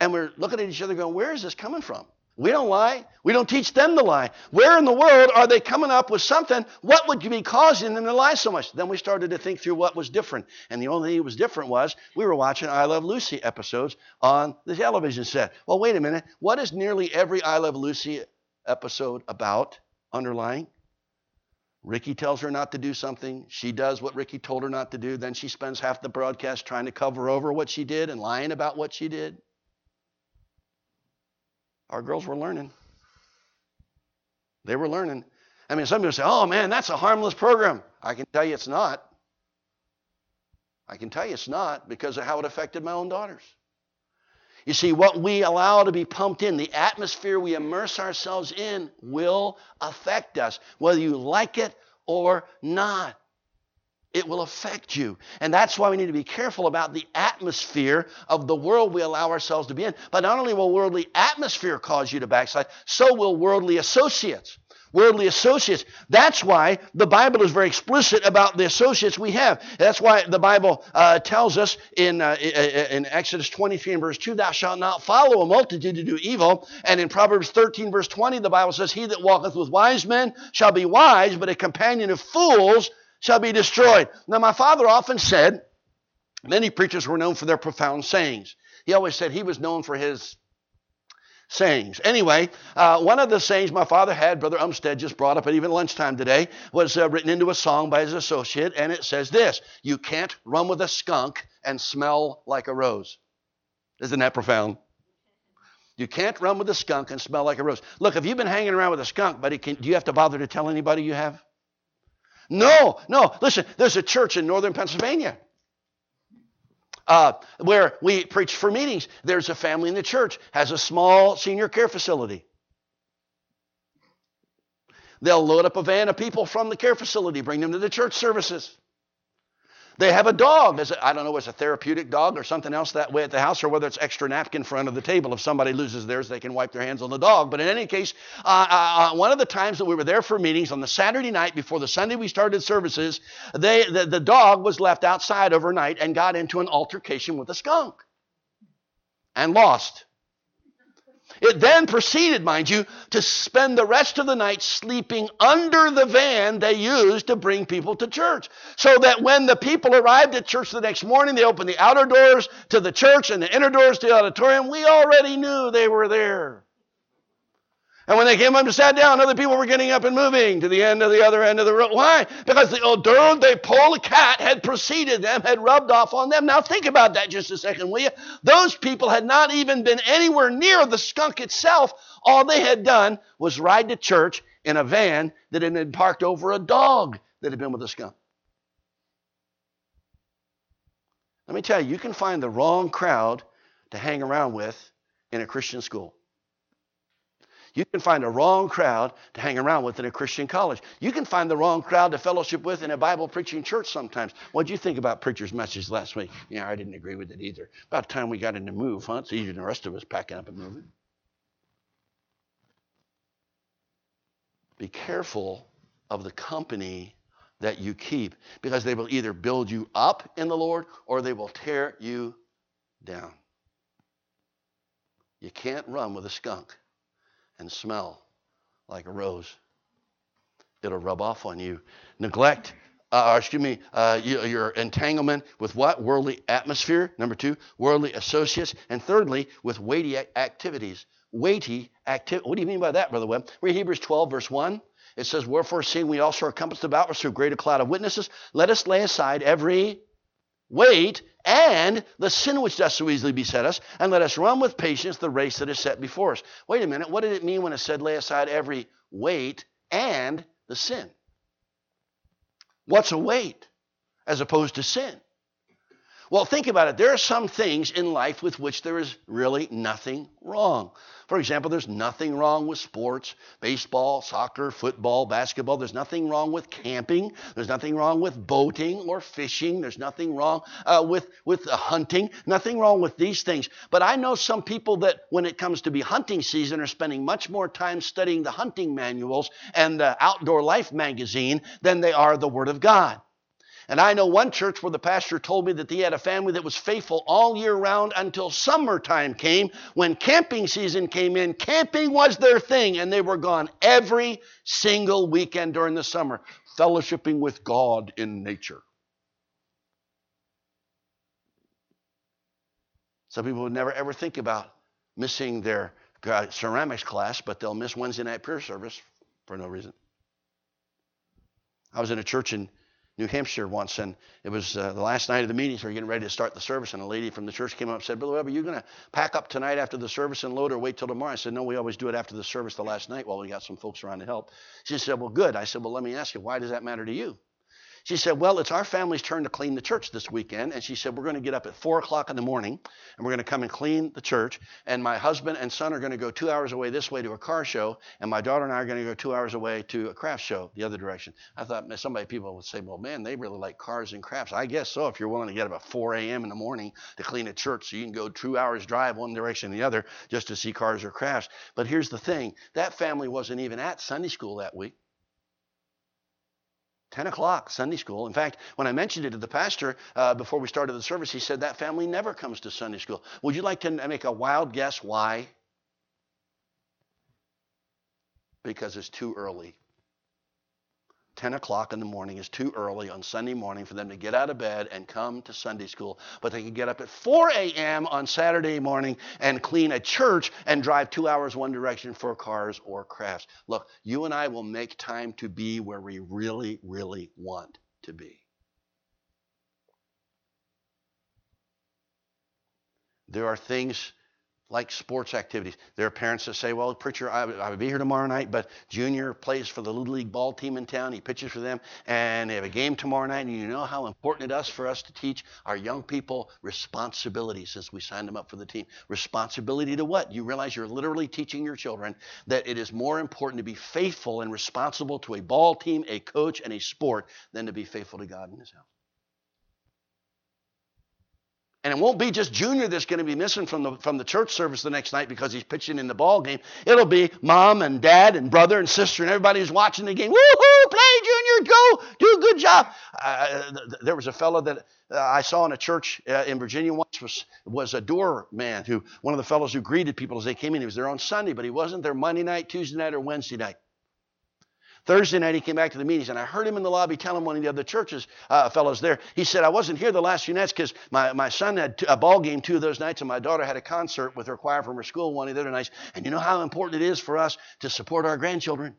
and we're looking at each other, going, "Where is this coming from?" We don't lie. We don't teach them to lie. Where in the world are they coming up with something? What would be causing them to lie so much? Then we started to think through what was different. And the only thing that was different was we were watching I Love Lucy episodes on the television set. Well, wait a minute. What is nearly every I Love Lucy episode about underlying? Ricky tells her not to do something. She does what Ricky told her not to do. Then she spends half the broadcast trying to cover over what she did and lying about what she did. Our girls were learning. They were learning. I mean, some people say, oh man, that's a harmless program. I can tell you it's not. I can tell you it's not because of how it affected my own daughters. You see, what we allow to be pumped in, the atmosphere we immerse ourselves in, will affect us, whether you like it or not. It will affect you. And that's why we need to be careful about the atmosphere of the world we allow ourselves to be in. But not only will worldly atmosphere cause you to backslide, so will worldly associates. Worldly associates. That's why the Bible is very explicit about the associates we have. That's why the Bible uh, tells us in, uh, in Exodus 23 and verse 2, Thou shalt not follow a multitude to do evil. And in Proverbs 13 verse 20, the Bible says, He that walketh with wise men shall be wise, but a companion of fools shall be destroyed. Now, my father often said, many preachers were known for their profound sayings. He always said he was known for his sayings. Anyway, uh, one of the sayings my father had, Brother Umstead just brought up at even lunchtime today, was uh, written into a song by his associate, and it says this You can't run with a skunk and smell like a rose. Isn't that profound? You can't run with a skunk and smell like a rose. Look, if you've been hanging around with a skunk, buddy, can, do you have to bother to tell anybody you have? No, no. Listen, there's a church in northern Pennsylvania uh, where we preach for meetings. There's a family in the church has a small senior care facility. They'll load up a van of people from the care facility, bring them to the church services. They have a dog. I don't know, if it's a therapeutic dog or something else that way at the house, or whether it's extra napkin in front of the table. If somebody loses theirs, they can wipe their hands on the dog. But in any case, uh, uh, uh, one of the times that we were there for meetings on the Saturday night before the Sunday we started services, they, the, the dog was left outside overnight and got into an altercation with a skunk and lost. It then proceeded, mind you, to spend the rest of the night sleeping under the van they used to bring people to church. So that when the people arrived at church the next morning, they opened the outer doors to the church and the inner doors to the auditorium. We already knew they were there. And when they came up and sat down, other people were getting up and moving to the end of the other end of the room. Why? Because the odor they pulled a cat had preceded them, had rubbed off on them. Now think about that just a second, will you? Those people had not even been anywhere near the skunk itself. All they had done was ride to church in a van that had been parked over a dog that had been with a skunk. Let me tell you, you can find the wrong crowd to hang around with in a Christian school. You can find a wrong crowd to hang around with in a Christian college. You can find the wrong crowd to fellowship with in a Bible preaching church sometimes. What did you think about preacher's message last week? Yeah, I didn't agree with it either. About time we got in the move, huh? It's easier than the rest of us packing up and moving. Be careful of the company that you keep because they will either build you up in the Lord or they will tear you down. You can't run with a skunk and smell like a rose. It'll rub off on you. Neglect, uh, excuse me, uh, your entanglement with what? Worldly atmosphere. Number two, worldly associates. And thirdly, with weighty activities weighty activity. What do you mean by that, Brother Webb? Read Hebrews 12, verse 1. It says, Wherefore, seeing we also are compassed about us through a greater cloud of witnesses, let us lay aside every weight and the sin which does so easily beset us, and let us run with patience the race that is set before us. Wait a minute, what did it mean when it said lay aside every weight and the sin? What's a weight as opposed to sin? Well, think about it. There are some things in life with which there is really nothing wrong. For example, there's nothing wrong with sports, baseball, soccer, football, basketball. There's nothing wrong with camping. There's nothing wrong with boating or fishing. There's nothing wrong uh, with, with uh, hunting. Nothing wrong with these things. But I know some people that, when it comes to be hunting season, are spending much more time studying the hunting manuals and the Outdoor Life magazine than they are the Word of God. And I know one church where the pastor told me that he had a family that was faithful all year round until summertime came. When camping season came in, camping was their thing, and they were gone every single weekend during the summer, fellowshipping with God in nature. Some people would never ever think about missing their ceramics class, but they'll miss Wednesday night prayer service for no reason. I was in a church in New Hampshire once, and it was uh, the last night of the meeting, so we're getting ready to start the service, and a lady from the church came up and said, Brother Webb, are you going to pack up tonight after the service and load or wait till tomorrow? I said, No, we always do it after the service the last night while we got some folks around to help. She said, Well, good. I said, Well, let me ask you, why does that matter to you? She said, Well, it's our family's turn to clean the church this weekend. And she said, We're going to get up at 4 o'clock in the morning and we're going to come and clean the church. And my husband and son are going to go two hours away this way to a car show. And my daughter and I are going to go two hours away to a craft show the other direction. I thought somebody, people would say, Well, man, they really like cars and crafts. I guess so if you're willing to get up at 4 a.m. in the morning to clean a church. So you can go two hours drive one direction and the other just to see cars or crafts. But here's the thing that family wasn't even at Sunday school that week. 10 o'clock, Sunday school. In fact, when I mentioned it to the pastor uh, before we started the service, he said that family never comes to Sunday school. Would you like to make a wild guess why? Because it's too early. 10 o'clock in the morning is too early on Sunday morning for them to get out of bed and come to Sunday school. But they can get up at 4 a.m. on Saturday morning and clean a church and drive two hours one direction for cars or crafts. Look, you and I will make time to be where we really, really want to be. There are things like sports activities. There are parents that say, well, preacher, I, I will be here tomorrow night, but Junior plays for the Little League ball team in town. He pitches for them, and they have a game tomorrow night. And you know how important it is for us to teach our young people responsibility since we signed them up for the team. Responsibility to what? You realize you're literally teaching your children that it is more important to be faithful and responsible to a ball team, a coach, and a sport than to be faithful to God in His house. And it won't be just Junior that's going to be missing from the, from the church service the next night because he's pitching in the ball game. It'll be mom and dad and brother and sister and everybody who's watching the game. Woohoo! Play, Junior! Go! Do a good job. Uh, there was a fellow that uh, I saw in a church uh, in Virginia once was, was a doorman who, one of the fellows who greeted people as they came in. He was there on Sunday, but he wasn't there Monday night, Tuesday night, or Wednesday night. Thursday night, he came back to the meetings, and I heard him in the lobby telling one of the other churches uh, fellows there. He said, I wasn't here the last few nights because my, my son had a ball game two of those nights, and my daughter had a concert with her choir from her school one of the other nights. And you know how important it is for us to support our grandchildren?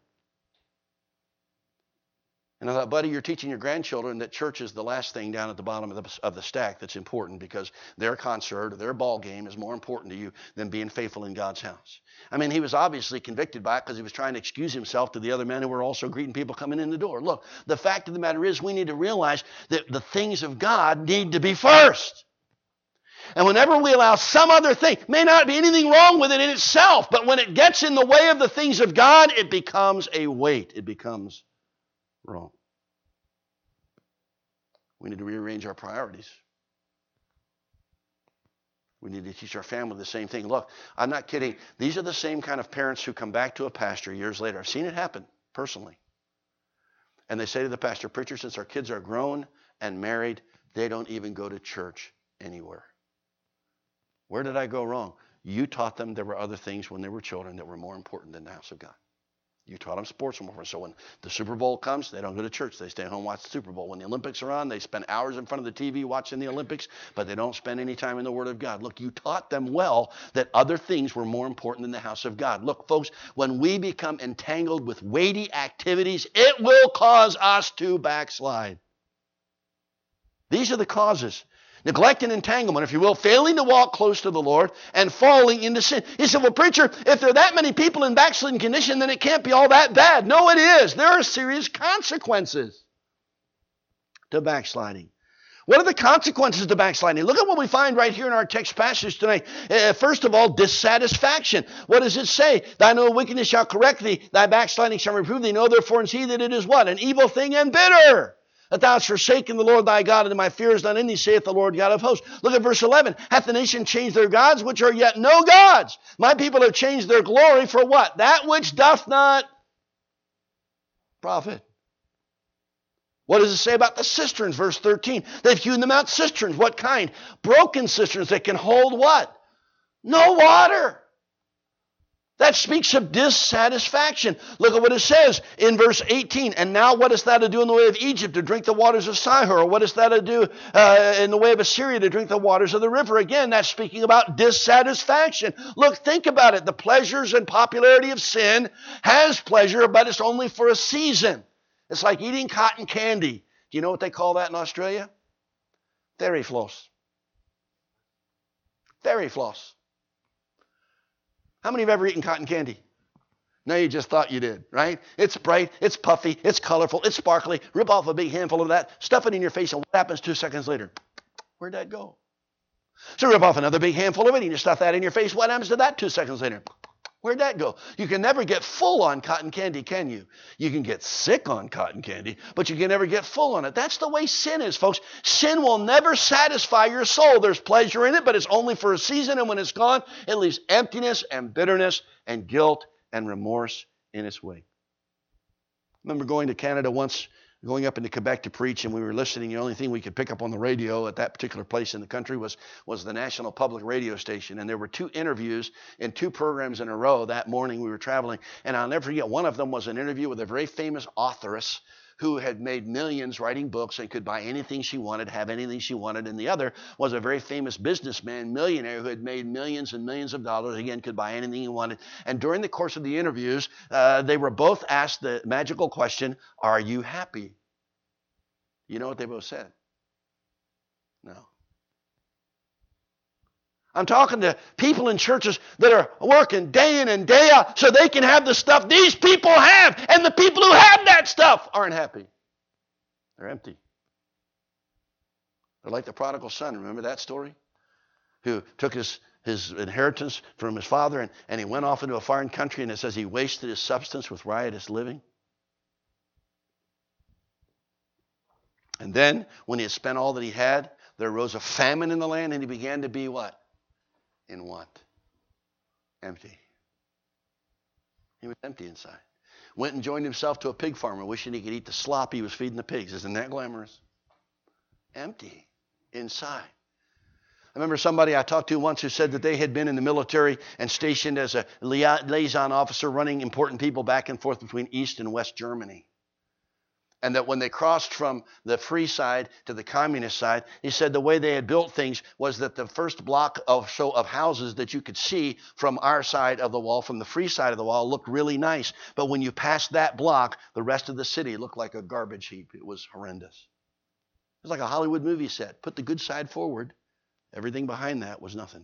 And I thought, buddy, you're teaching your grandchildren that church is the last thing down at the bottom of the, of the stack that's important because their concert or their ball game is more important to you than being faithful in God's house. I mean, he was obviously convicted by it because he was trying to excuse himself to the other men who were also greeting people coming in the door. Look, the fact of the matter is, we need to realize that the things of God need to be first. And whenever we allow some other thing, may not be anything wrong with it in itself, but when it gets in the way of the things of God, it becomes a weight. It becomes wrong. We need to rearrange our priorities. We need to teach our family the same thing. Look, I'm not kidding. These are the same kind of parents who come back to a pastor years later. I've seen it happen personally. And they say to the pastor, Preacher, since our kids are grown and married, they don't even go to church anywhere. Where did I go wrong? You taught them there were other things when they were children that were more important than the house of God. You taught them sports more. So when the Super Bowl comes, they don't go to church. They stay home and watch the Super Bowl. When the Olympics are on, they spend hours in front of the TV watching the Olympics, but they don't spend any time in the Word of God. Look, you taught them well that other things were more important than the house of God. Look, folks, when we become entangled with weighty activities, it will cause us to backslide. These are the causes neglect and entanglement, if you will, failing to walk close to the Lord and falling into sin. He said, Well, preacher, if there are that many people in backsliding condition, then it can't be all that bad. No, it is. There are serious consequences to backsliding. What are the consequences to backsliding? Look at what we find right here in our text passage tonight. Uh, first of all, dissatisfaction. What does it say? Thine own wickedness shall correct thee, thy backsliding shall reprove thee. Know therefore and see that it is what? An evil thing and bitter that thou hast forsaken the Lord thy God, and my fear is not in thee, saith the Lord God of hosts. Look at verse 11. Hath the nation changed their gods, which are yet no gods? My people have changed their glory for what? That which doth not profit. What does it say about the cisterns? Verse 13. They've hewn them out cisterns. What kind? Broken cisterns that can hold what? No water. That speaks of dissatisfaction. Look at what it says in verse 18. And now what is that to do in the way of Egypt to drink the waters of Sihor? Or what is that to do uh, in the way of Assyria to drink the waters of the river? Again, that's speaking about dissatisfaction. Look, think about it. The pleasures and popularity of sin has pleasure, but it's only for a season. It's like eating cotton candy. Do you know what they call that in Australia? Fairy floss. Fairy floss. How many have ever eaten cotton candy? No, you just thought you did, right? It's bright, it's puffy, it's colorful, it's sparkly. Rip off a big handful of that, stuff it in your face, and what happens two seconds later? Where'd that go? So rip off another big handful of it, and you stuff that in your face. What happens to that two seconds later? Where'd that go? You can never get full on cotton candy, can you? You can get sick on cotton candy, but you can never get full on it. That's the way sin is, folks. Sin will never satisfy your soul. There's pleasure in it, but it's only for a season, and when it's gone, it leaves emptiness and bitterness and guilt and remorse in its wake. I remember going to Canada once going up into Quebec to preach, and we were listening. The only thing we could pick up on the radio at that particular place in the country was, was the national public radio station. And there were two interviews and two programs in a row that morning we were traveling. And I'll never forget, one of them was an interview with a very famous authoress who had made millions writing books and could buy anything she wanted, have anything she wanted. And the other was a very famous businessman, millionaire, who had made millions and millions of dollars, again, could buy anything he wanted. And during the course of the interviews, uh, they were both asked the magical question Are you happy? You know what they both said? No. I'm talking to people in churches that are working day in and day out so they can have the stuff these people have. And the people who have that stuff aren't happy. They're empty. They're like the prodigal son. Remember that story? Who took his, his inheritance from his father and, and he went off into a foreign country and it says he wasted his substance with riotous living. And then, when he had spent all that he had, there arose a famine in the land and he began to be what? In want? Empty. He was empty inside. Went and joined himself to a pig farmer, wishing he could eat the slop he was feeding the pigs. Isn't that glamorous? Empty inside. I remember somebody I talked to once who said that they had been in the military and stationed as a liaison officer running important people back and forth between East and West Germany and that when they crossed from the free side to the communist side, he said the way they had built things was that the first block of so of houses that you could see from our side of the wall, from the free side of the wall, looked really nice. But when you passed that block, the rest of the city looked like a garbage heap. It was horrendous. It was like a Hollywood movie set. Put the good side forward, everything behind that was nothing.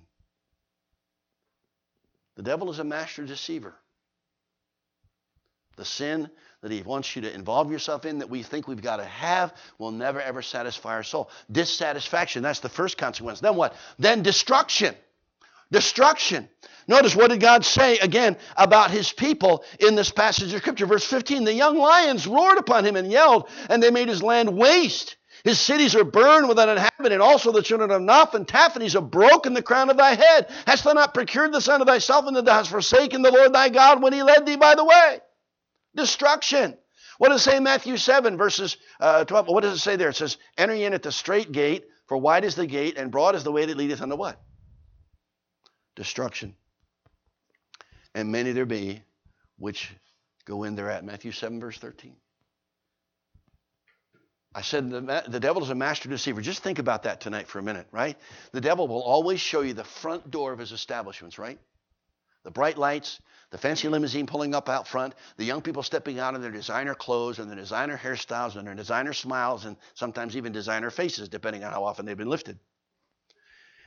The devil is a master deceiver. The sin that he wants you to involve yourself in that we think we've got to have will never ever satisfy our soul. Dissatisfaction, that's the first consequence. Then what? Then destruction. Destruction. Notice what did God say again about his people in this passage of scripture? Verse 15 The young lions roared upon him and yelled, and they made his land waste. His cities are burned without inhabitant. Also, the children of Noph and Tahpanhes have broken the crown of thy head. Hast thou not procured the son of thyself, and that thou hast forsaken the Lord thy God when he led thee by the way? Destruction. What does it say in Matthew 7, verses uh, 12? What does it say there? It says, Enter in at the straight gate, for wide is the gate, and broad is the way that leadeth unto what? Destruction. And many there be which Go in there at Matthew 7, verse 13. I said the, the devil is a master deceiver. Just think about that tonight for a minute, right? The devil will always show you the front door of his establishments, right? The bright lights, the fancy limousine pulling up out front, the young people stepping out in their designer clothes and their designer hairstyles and their designer smiles and sometimes even designer faces, depending on how often they've been lifted.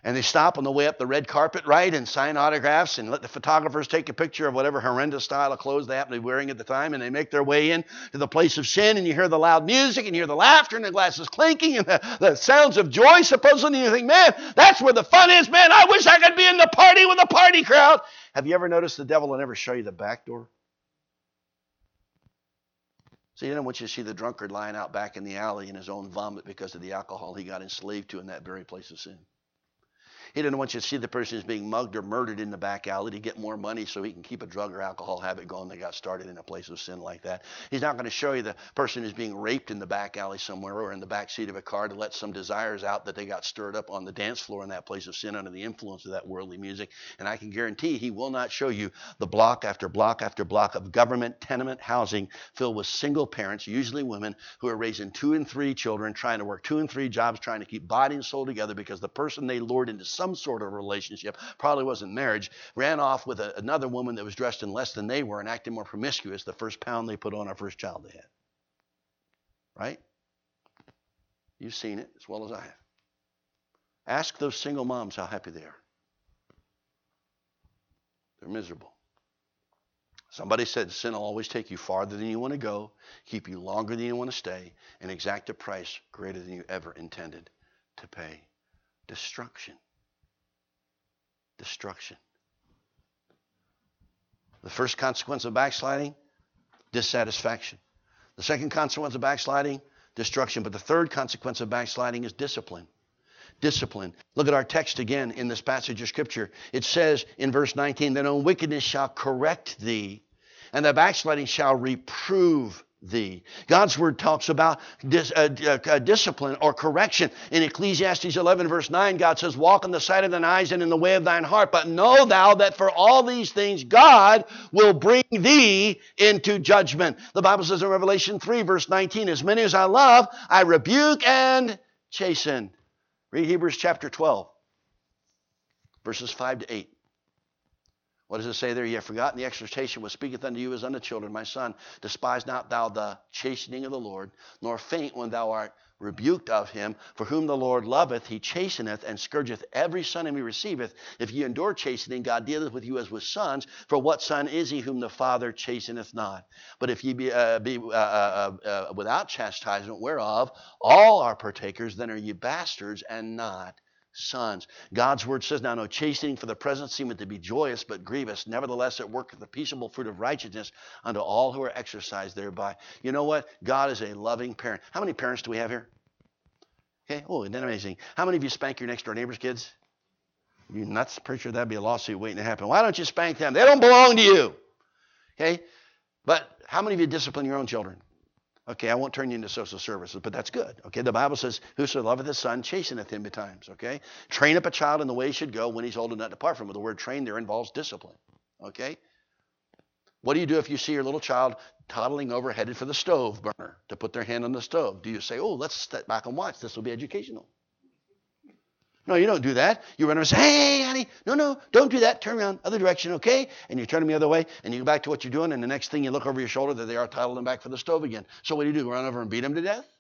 And they stop on the way up the red carpet, right, and sign autographs and let the photographers take a picture of whatever horrendous style of clothes they happen to be wearing at the time. And they make their way in to the place of sin, and you hear the loud music, and you hear the laughter, and the glasses clinking, and the, the sounds of joy, supposedly. And you think, man, that's where the fun is, man. I wish I could be in the party with the party crowd. Have you ever noticed the devil will never show you the back door? See, he doesn't want you to see the drunkard lying out back in the alley in his own vomit because of the alcohol he got enslaved to in that very place of sin. He doesn't want you to see the person who's being mugged or murdered in the back alley to get more money so he can keep a drug or alcohol habit going that got started in a place of sin like that. He's not going to show you the person who's being raped in the back alley somewhere or in the back seat of a car to let some desires out that they got stirred up on the dance floor in that place of sin under the influence of that worldly music. And I can guarantee he will not show you the block after block after block of government tenement housing filled with single parents, usually women, who are raising two and three children, trying to work two and three jobs, trying to keep body and soul together because the person they lured into some sort of relationship, probably wasn't marriage, ran off with a, another woman that was dressed in less than they were and acting more promiscuous the first pound they put on our first child they had. Right? You've seen it as well as I have. Ask those single moms how happy they are. They're miserable. Somebody said sin will always take you farther than you want to go, keep you longer than you want to stay, and exact a price greater than you ever intended to pay. Destruction destruction. The first consequence of backsliding, dissatisfaction. The second consequence of backsliding, destruction. But the third consequence of backsliding is discipline. Discipline. Look at our text again in this passage of Scripture. It says in verse 19, that on wickedness shall correct thee, and the backsliding shall reprove thee. God's word talks about dis, uh, uh, discipline or correction. In Ecclesiastes 11, verse 9, God says, Walk in the sight of thine eyes and in the way of thine heart, but know thou that for all these things God will bring thee into judgment. The Bible says in Revelation 3, verse 19, As many as I love, I rebuke and chasten. Read Hebrews chapter 12, verses 5 to 8. What does it say there? Ye have forgotten the exhortation which speaketh unto you as unto children. My son, despise not thou the chastening of the Lord, nor faint when thou art rebuked of him. For whom the Lord loveth, he chasteneth and scourgeth every son whom he receiveth. If ye endure chastening, God dealeth with you as with sons. For what son is he whom the Father chasteneth not? But if ye be, uh, be uh, uh, uh without chastisement, whereof all are partakers, then are ye bastards and not sons. God's word says, Now no chastening for the present seemeth to be joyous, but grievous. Nevertheless, it worketh the peaceable fruit of righteousness unto all who are exercised thereby. You know what? God is a loving parent. How many parents do we have here? Okay. Oh, isn't that amazing? How many of you spank your next door neighbor's kids? You nuts? Pretty sure that'd be a lawsuit waiting to happen. Why don't you spank them? They don't belong to you. Okay. But how many of you discipline your own children? Okay, I won't turn you into social services, but that's good. Okay, the Bible says, Whoso loveth his son chasteneth him betimes. Okay, train up a child in the way he should go when he's old enough to depart from it. The word train there involves discipline. Okay, what do you do if you see your little child toddling over, headed for the stove burner to put their hand on the stove? Do you say, Oh, let's step back and watch? This will be educational. No, you don't do that. You run over and say, hey, honey, no, no, don't do that. Turn around, other direction, okay? And you turn the other way, and you go back to what you're doing, and the next thing you look over your shoulder, that they are toddling back for the stove again. So what do you do? Run over and beat them to death?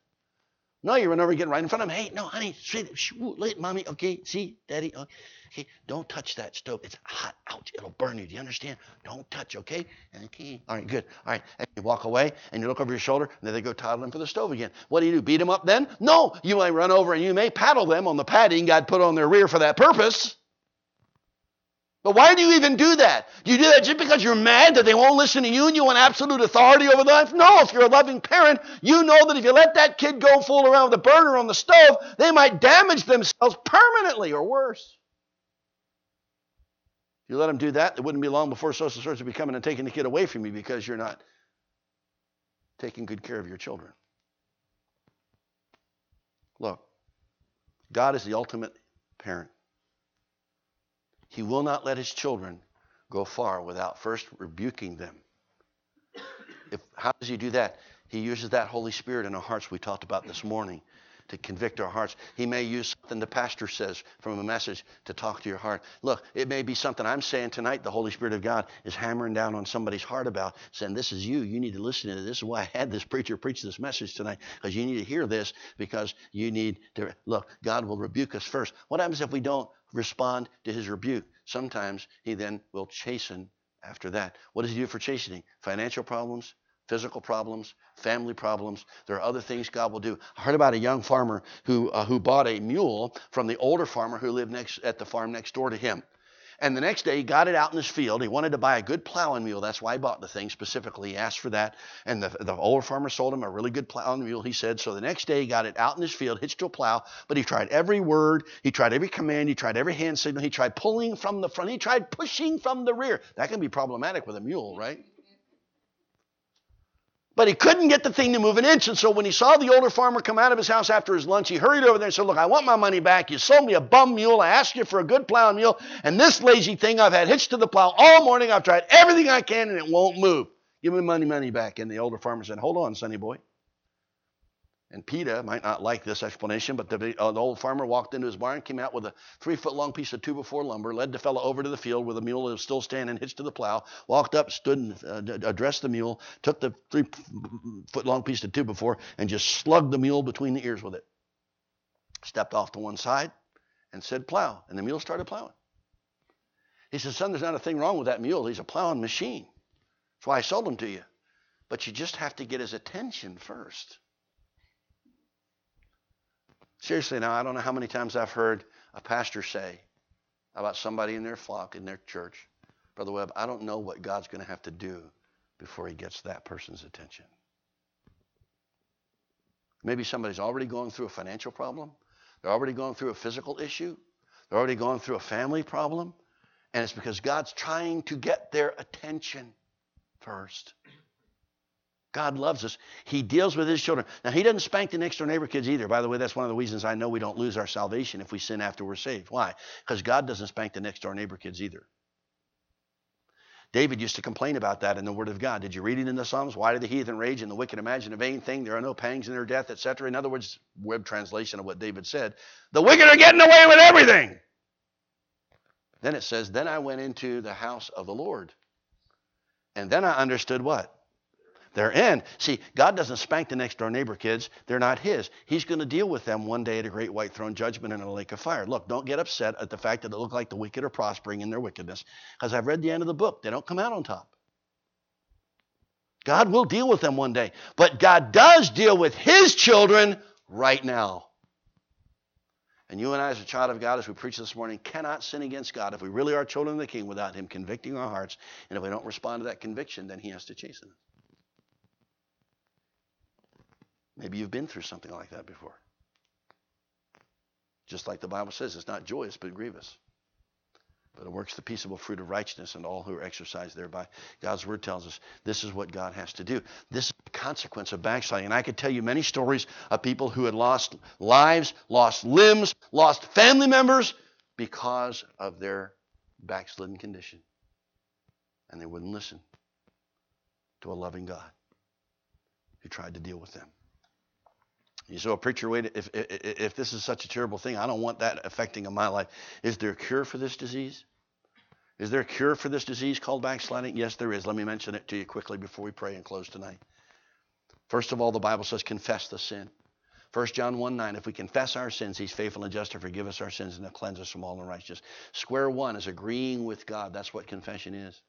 No, you run over get right in front of them. Hey, no, honey, sweet, wait, mommy, okay, see, daddy, okay. Okay, don't touch that stove. It's hot. Ouch, it'll burn you. Do you understand? Don't touch, okay? Okay. All right, good. All right. And you walk away and you look over your shoulder and then they go toddling for the stove again. What do you do? Beat them up then? No. You may run over and you may paddle them on the padding God put on their rear for that purpose. But why do you even do that? Do you do that just because you're mad that they won't listen to you and you want absolute authority over life? No, if you're a loving parent, you know that if you let that kid go fool around with a burner on the stove, they might damage themselves permanently or worse If you let them do that, it wouldn't be long before social services would be coming and taking the kid away from you because you're not taking good care of your children. Look, God is the ultimate parent. He will not let his children go far without first rebuking them if, how does he do that? He uses that Holy Spirit in our hearts we talked about this morning to convict our hearts. He may use something the pastor says from a message to talk to your heart. Look, it may be something I'm saying tonight, the Holy Spirit of God is hammering down on somebody's heart about, saying, This is you. You need to listen to this. This is why I had this preacher preach this message tonight, because you need to hear this, because you need to. Look, God will rebuke us first. What happens if we don't respond to his rebuke? Sometimes he then will chasten after that. What does he do for chastening? Financial problems, physical problems, family problems. There are other things God will do. I heard about a young farmer who, uh, who bought a mule from the older farmer who lived next at the farm next door to him. And the next day, he got it out in his field. He wanted to buy a good plowing mule. That's why he bought the thing specifically. He asked for that. And the, the older farmer sold him a really good plowing mule, he said. So the next day, he got it out in his field, hitched to a plow. But he tried every word. He tried every command. He tried every hand signal. He tried pulling from the front. He tried pushing from the rear. That can be problematic with a mule, right? But he couldn't get the thing to move an inch. And so when he saw the older farmer come out of his house after his lunch, he hurried over there and said, Look, I want my money back. You sold me a bum mule. I asked you for a good plowing mule. And this lazy thing I've had hitched to the plow all morning. I've tried everything I can and it won't move. Give me money, money back. And the older farmer said, Hold on, sonny boy. And Peter might not like this explanation, but the, uh, the, old farmer walked into his barn, came out with a three foot long piece of two by four lumber, led the fellow over to the field where the mule was still standing hitched to the plow, walked up, stood and uh, addressed the mule, took the three foot long piece of two by four, and just slugged the mule between the ears with it. Stepped off to one side and said, Plow. And the mule started plowing. He said, Son, there's not a thing wrong with that mule. He's a plowing machine. That's why I sold him to you. But you just have to get his attention first. Seriously, now, I don't know how many times I've heard a pastor say about somebody in their flock, in their church, Brother Webb, I don't know what God's going to have to do before he gets that person's attention. Maybe somebody's already going through a financial problem. They're already going through a physical issue. They're already going through a family problem. And it's because God's trying to get their attention first. God loves us. He deals with his children. Now, he doesn't spank the next door neighbor kids either. By the way, that's one of the reasons I know we don't lose our salvation if we sin after we're saved. Why? Because God doesn't spank the next door neighbor kids either. David used to complain about that in the Word of God. Did you read it in the Psalms? Why do the heathen rage and the wicked imagine a vain thing? There are no pangs in their death, etc. In other words, Webb translation of what David said. The wicked are getting away with everything. Then it says, Then I went into the house of the Lord. And then I understood what? Their end. See, God doesn't spank the next door neighbor kids. They're not His. He's going to deal with them one day at a great white throne judgment in a lake of fire. Look, don't get upset at the fact that it look like the wicked are prospering in their wickedness, because I've read the end of the book. They don't come out on top. God will deal with them one day. But God does deal with His children right now. And you and I, as a child of God, as we preach this morning, cannot sin against God if we really are children of the King without Him convicting our hearts. And if we don't respond to that conviction, then He has to chasten us. Maybe you've been through something like that before. Just like the Bible says, it's not joyous but grievous. But it works the peaceable fruit of righteousness and all who are exercised thereby. God's word tells us this is what God has to do. This is the consequence of backsliding. And I could tell you many stories of people who had lost lives, lost limbs, lost family members because of their backslidden condition. And they wouldn't listen to a loving God who tried to deal with them. You say, well, preacher, wait, if, if, if this is such a terrible thing, I don't want that affecting in my life. Is there a cure for this disease? Is there a cure for this disease called backsliding? Yes, there is. Let me mention it to you quickly before we pray and close tonight. First of all, the Bible says confess the sin. 1 John 1 9, if we confess our sins, he's faithful and just to forgive us our sins and to cleanse us from all unrighteousness. Square one is agreeing with God. That's what confession is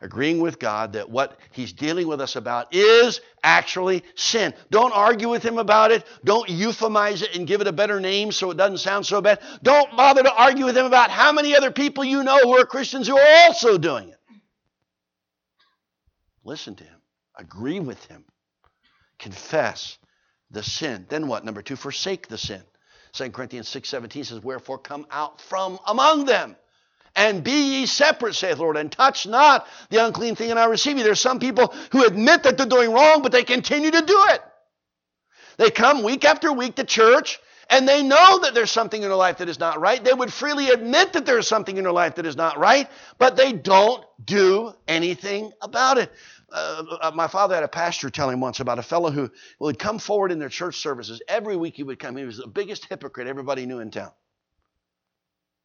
agreeing with God that what He's dealing with us about is actually sin. Don't argue with Him about it. Don't euphemize it and give it a better name so it doesn't sound so bad. Don't bother to argue with Him about how many other people you know who are Christians who are also doing it. Listen to Him, agree with Him, confess the sin. Then what? Number two, forsake the sin. 2 Corinthians 6 17 says, Wherefore come out from among them and be ye separate, saith Lord, and touch not the unclean thing, and I receive you. There's some people who admit that they're doing wrong, but they continue to do it. They come week after week to church, and they know that there's something in their life that is not right. They would freely admit that there's something in their life that is not right, but they don't do anything about it. uh, uh, my father had a pastor tell him once about a fellow who would come forward in their church services. Every week he would come. He was the biggest hypocrite everybody knew in town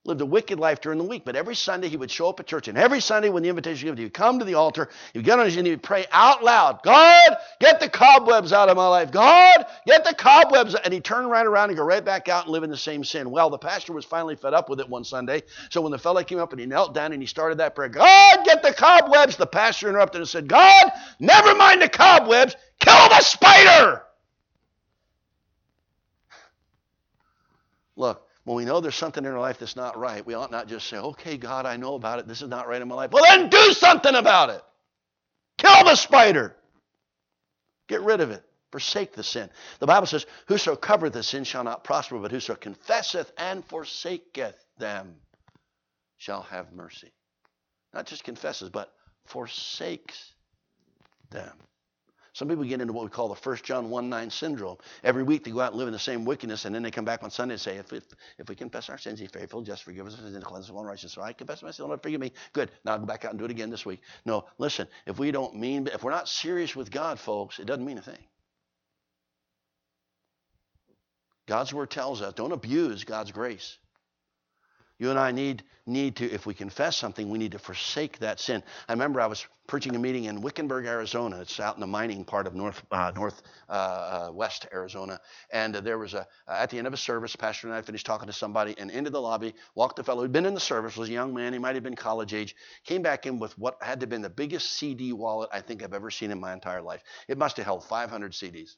lived a wicked life during the week, but every Sunday he would show up at church, and every Sunday when the invitation was given, he would come to the altar, he would get on his knees, and he would pray out loud, God, get the cobwebs out of my life. God, get the cobwebs. And he'd turn right around and go right back out and live in the same sin. Well, the pastor was finally fed up with it one Sunday, so when the fellow came up and he knelt down and he started that prayer, God, get the cobwebs, the pastor interrupted and said, God, never mind the cobwebs, kill the spider. Look, when we know there's something in our life that's not right, we ought not just say, okay, God, I know about it. This is not right in my life. Well, then do something about it. Kill the spider. Get rid of it. Forsake the sin. The Bible says, Whoso covereth the sin shall not prosper, but whoso confesseth and forsaketh them shall have mercy. Not just confesses, but forsakes them. Some people get into what we call the 1 John 1 9 syndrome. Every week they go out and live in the same wickedness, and then they come back on Sunday and say, If, if, if we confess our sins, He's faithful, just forgive us and cleanse us of all unrighteousness. So I confess my sin, Lord, forgive me. Good. Now I'll go back out and do it again this week. No, listen, if we don't mean, if we're not serious with God, folks, it doesn't mean a thing. God's word tells us don't abuse God's grace. You and I need, need to, if we confess something, we need to forsake that sin. I remember I was preaching a meeting in Wickenburg, Arizona. It's out in the mining part of north, uh, north uh, uh, west Arizona. And there was a, at the end of a service, Pastor and I finished talking to somebody, and into the lobby walked a fellow who'd been in the service, was a young man, he might have been college age, came back in with what had to have been the biggest CD wallet I think I've ever seen in my entire life. It must have held 500 CDs.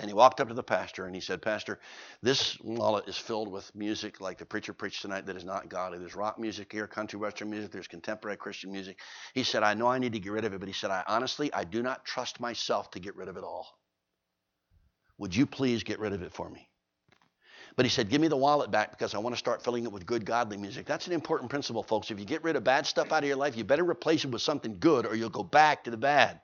And he walked up to the pastor and he said, Pastor, this wallet is filled with music like the preacher preached tonight that is not godly. There's rock music here, country western music, there's contemporary Christian music. He said, I know I need to get rid of it, but he said, I honestly, I do not trust myself to get rid of it all. Would you please get rid of it for me? But he said, Give me the wallet back because I want to start filling it with good, godly music. That's an important principle, folks. If you get rid of bad stuff out of your life, you better replace it with something good or you'll go back to the bad.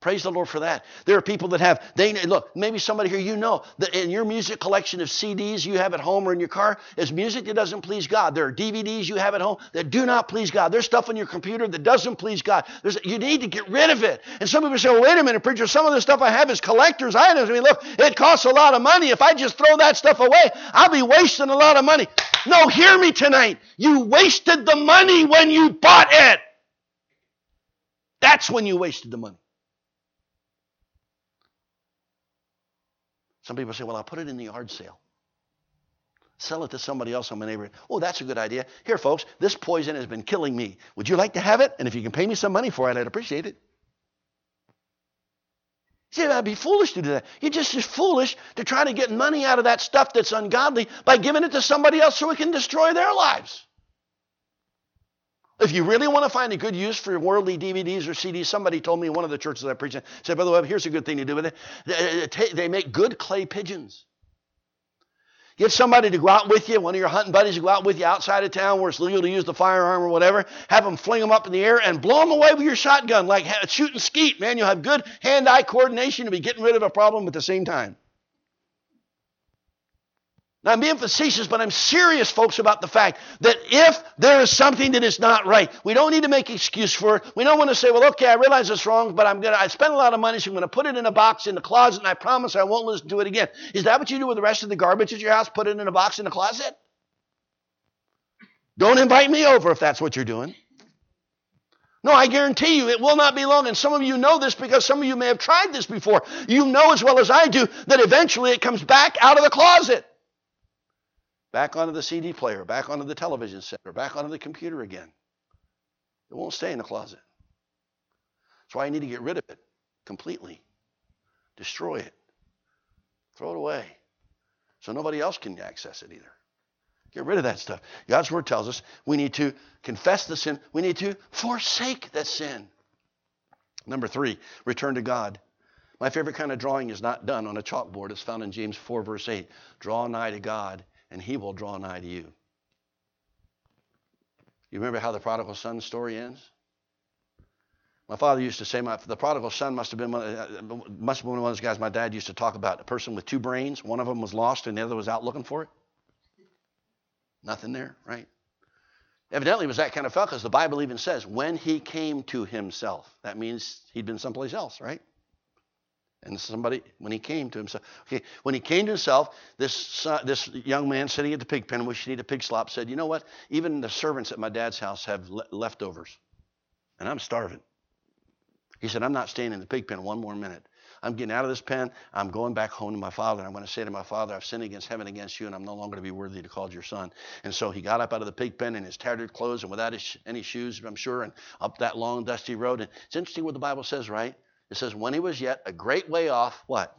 Praise the Lord for that. There are people that have, they look, maybe somebody here you know that in your music collection of CDs you have at home or in your car is music that doesn't please God. There are DVDs you have at home that do not please God. There's stuff on your computer that doesn't please God. There's, you need to get rid of it. And some people say, well, wait a minute, preacher, some of the stuff I have is collector's items. I mean, look, it costs a lot of money. If I just throw that stuff away, I'll be wasting a lot of money. No, hear me tonight. You wasted the money when you bought it. That's when you wasted the money. Some people say, well, I'll put it in the yard sale. Sell it to somebody else on my neighborhood. Oh, that's a good idea. Here, folks, this poison has been killing me. Would you like to have it? And if you can pay me some money for it, I'd appreciate it. See, I'd be foolish to do that. You're just as foolish to try to get money out of that stuff that's ungodly by giving it to somebody else so it can destroy their lives. If you really want to find a good use for your worldly DVDs or CDs, somebody told me one of the churches I preached in, said, by the way, here's a good thing to do with it. They make good clay pigeons. Get somebody to go out with you, one of your hunting buddies to go out with you outside of town where it's legal to use the firearm or whatever. Have them fling them up in the air and blow them away with your shotgun, like shooting skeet. Man, you'll have good hand-eye coordination to be getting rid of a problem at the same time. Now, I'm being facetious, but I'm serious, folks, about the fact that if there is something that is not right, we don't need to make excuse for it. We don't want to say, well, okay, I realize it's wrong, but I'm gonna I spent a lot of money, so I'm gonna put it in a box in the closet, and I promise I won't listen to it again. Is that what you do with the rest of the garbage at your house? Put it in a box in the closet? Don't invite me over if that's what you're doing. No, I guarantee you it will not be long. And some of you know this because some of you may have tried this before. You know as well as I do that eventually it comes back out of the closet back onto the CD player, back onto the television set, or back onto the computer again. It won't stay in the closet. That's why I need to get rid of it completely, destroy it, throw it away, so nobody else can access it either. Get rid of that stuff. God's word tells us we need to confess the sin, we need to forsake that sin. Number three, return to God. My favorite kind of drawing is not done on a chalkboard. It's found in James 4, verse 8. Draw nigh to God, and he will draw nigh to you. You remember how the prodigal son story ends? My father used to say my, the prodigal son must have been one, uh, must have been one of those guys my dad used to talk about. A person with two brains. One of them was lost and the other was out looking for it. Nothing there, right? Evidently, it was that kind of fellow because the Bible even says when he came to himself. That means he'd been someplace else, right? And somebody, when he came to himself, okay, when he came to himself, this this young man sitting at the pig pen, wishing he'd a pig slop, said, "You know what? Even the servants at my dad's house have le- leftovers, and I'm starving." He said, "I'm not staying in the pig pen one more minute. I'm getting out of this pen. I'm going back home to my father. I'm going to say to my father, I've sinned against heaven against you, and I'm no longer to be worthy to call your son. And so he got up out of the pig pen in his tattered clothes and without his, any shoes, I'm sure, and up that long, dusty road. And it's interesting what the Bible says, right? It says, when he was yet a great way off, what?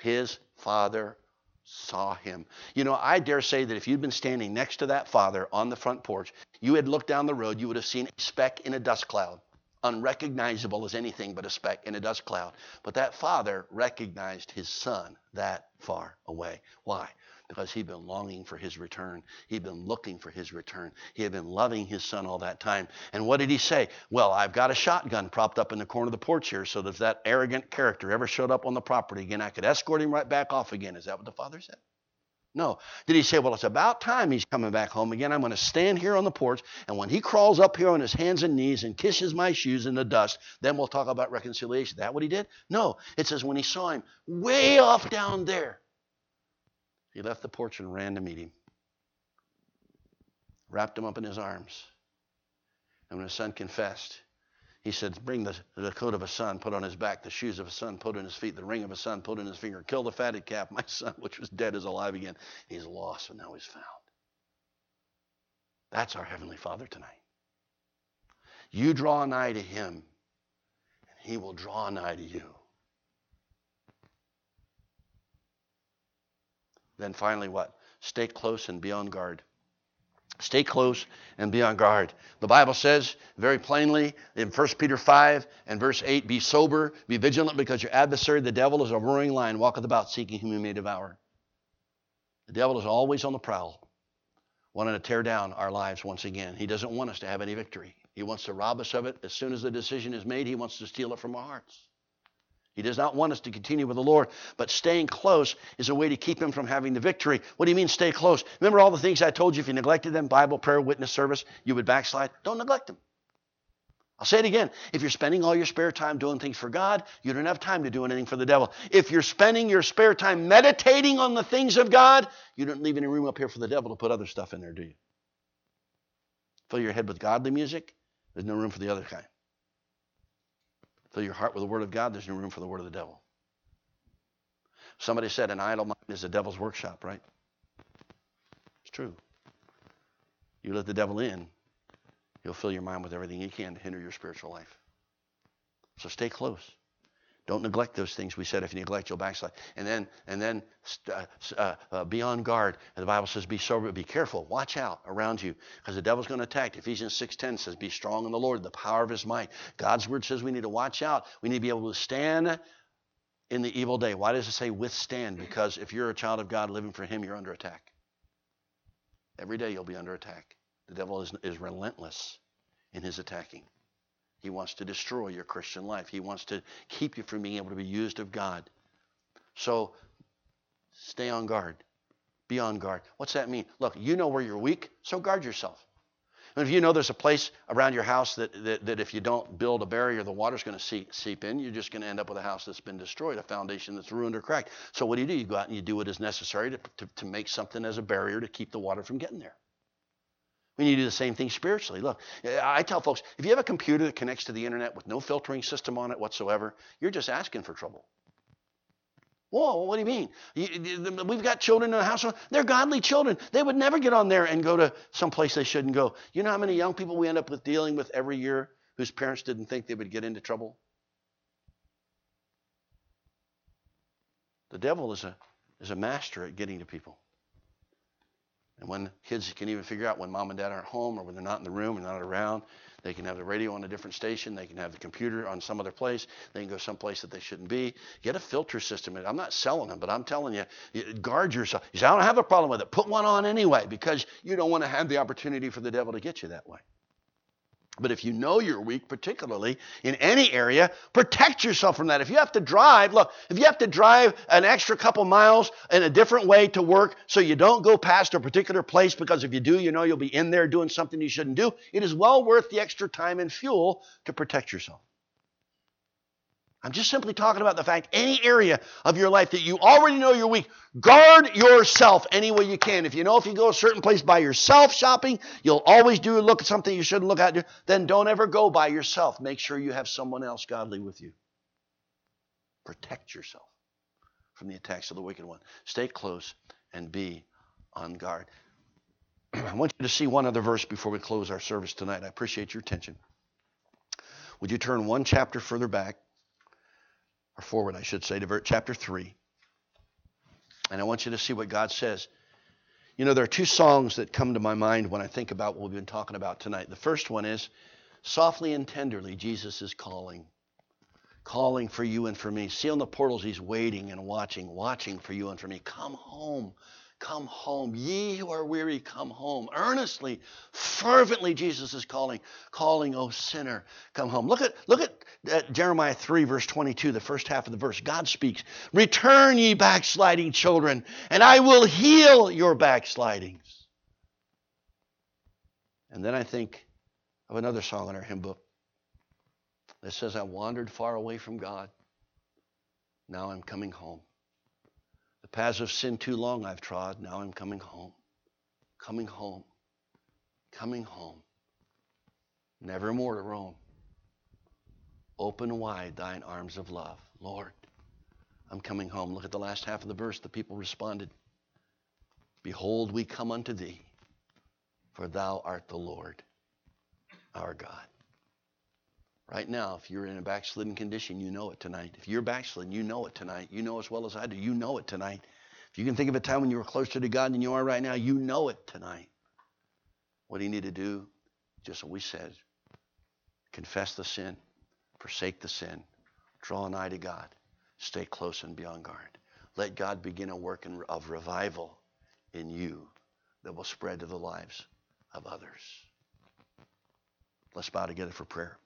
His father saw him. You know, I dare say that if you'd been standing next to that father on the front porch, you had looked down the road, you would have seen a speck in a dust cloud unrecognizable as anything but a speck in a dust cloud. But that father recognized his son that far away. Why? Because he'd been longing for his return. He'd been looking for his return. He had been loving his son all that time. And what did he say? Well, I've got a shotgun propped up in the corner of the porch here, so if that arrogant character ever showed up on the property again, I could escort him right back off again. Is that what the father said? No. Did he say, well, it's about time he's coming back home again. I'm going to stand here on the porch, and when he crawls up here on his hands and knees and kisses my shoes in the dust, then we'll talk about reconciliation. Is That what he did? No. It says when he saw him way off down there, he left the porch and ran to meet him, wrapped him up in his arms. And when his son confessed, he said, Bring the, the coat of a son, put on his back, the shoes of a son, put on his feet, the ring of a son, put on his finger, kill the fatted calf. My son, which was dead, is alive again. He's lost, and now he's found. That's our Heavenly Father tonight. You draw nigh to him, and he will draw nigh to you. Then finally, what? Stay close and be on guard. Stay close and be on guard. The Bible says very plainly in 1 Peter 5 and verse 8 Be sober, be vigilant, because your adversary, the devil, is a roaring lion, walketh about seeking whom he may devour. The devil is always on the prowl, wanting to tear down our lives once again. He doesn't want us to have any victory. He wants to rob us of it. As soon as the decision is made, he wants to steal it from our hearts. He does not want us to continue with the Lord, but staying close is a way to keep him from having the victory. What do you mean stay close? Remember all the things I told you if you neglected them Bible, prayer, witness service, you would backslide? Don't neglect them. I'll say it again. If you're spending all your spare time doing things for God, you don't have time to do anything for the devil. If you're spending your spare time meditating on the things of God, you don't leave any room up here for the devil to put other stuff in there, do you? Fill your head with godly music, there's no room for the other kind. Fill your heart with the Word of God, there's no room for the Word of the devil. Somebody said an idle mind is the devil's workshop, right? It's true. You let the devil in, he'll fill your mind with everything he can to hinder your spiritual life. So stay close. Don't neglect those things we said. If you neglect, you'll backslide. And then, and then uh, uh, uh, be on guard. And the Bible says, be sober, be careful. Watch out around you because the devil's going to attack. Ephesians 6.10 says, be strong in the Lord, the power of his might. God's word says we need to watch out. We need to be able to stand in the evil day. Why does it say withstand? Because if you're a child of God living for him, you're under attack. Every day you'll be under attack. The devil is, is relentless in his attacking. He wants to destroy your Christian life. He wants to keep you from being able to be used of God. So stay on guard. Be on guard. What's that mean? Look, you know where you're weak, so guard yourself. And if you know there's a place around your house that, that, that if you don't build a barrier, the water's going to seep, seep in, you're just going to end up with a house that's been destroyed, a foundation that's ruined or cracked. So what do you do? You go out and you do what is necessary to, to, to make something as a barrier to keep the water from getting there. We need to do the same thing spiritually. Look, I tell folks if you have a computer that connects to the internet with no filtering system on it whatsoever, you're just asking for trouble. Whoa, what do you mean? we've got children in the house. They're godly children. They would never get on there and go to some place they shouldn't go. You know how many young people we end up with dealing with every year whose parents didn't think they would get into trouble? The devil is a, is a master at getting to people. And when kids can even figure out when mom and dad aren't home or when they're not in the room or not around, they can have the radio on a different station. They can have the computer on some other place. They can go someplace that they shouldn't be. Get a filter system. I'm not selling them, but I'm telling you, guard yourself. You say, I don't have a problem with it. Put one on anyway because you don't want to have the opportunity for the devil to get you that way. But if you know you're weak, particularly in any area, protect yourself from that. If you have to drive, look, if you have to drive an extra couple miles in a different way to work so you don't go past a particular place because if you do, you know you'll be in there doing something you shouldn't do, it is well worth the extra time and fuel to protect yourself. I'm just simply talking about the fact any area of your life that you already know you're weak, guard yourself any way you can. If you know if you go a certain place by yourself shopping, you'll always do look at something you shouldn't look at, then don't ever go by yourself. Make sure you have someone else godly with you. Protect yourself from the attacks of the wicked one. Stay close and be on guard. I want you to see one other verse before we close our service tonight. I appreciate your attention. Would you turn one chapter further back? Or forward, I should say, to chapter 3. And I want you to see what God says. You know, there are two songs that come to my mind when I think about what we've been talking about tonight. The first one is Softly and tenderly, Jesus is calling. Calling for you and for me. See on the portals, he's waiting and watching, watching for you and for me. Come home. Come home. Ye who are weary, come home. Earnestly, fervently, Jesus is calling, calling, O sinner, come home. Look at, look at, at Jeremiah 3, verse 22, the first half of the verse. God speaks, Return, ye backsliding children, and I will heal your backslidings. And then I think of another song in our hymn book that says, I wandered far away from God. Now I'm coming home. Paths of sin too long I've trod. Now I'm coming home. Coming home. Coming home. Never more to roam. Open wide thine arms of love. Lord, I'm coming home. Look at the last half of the verse. The people responded Behold, we come unto thee, for thou art the Lord, our God. Right now, if you're in a backslidden condition, you know it tonight. If you're backslidden, you know it tonight. You know as well as I do. You know it tonight. If you can think of a time when you were closer to God than you are right now, you know it tonight. What do you need to do? Just what we said confess the sin, forsake the sin, draw nigh to God, stay close and be on guard. Let God begin a work of revival in you that will spread to the lives of others. Let's bow together for prayer.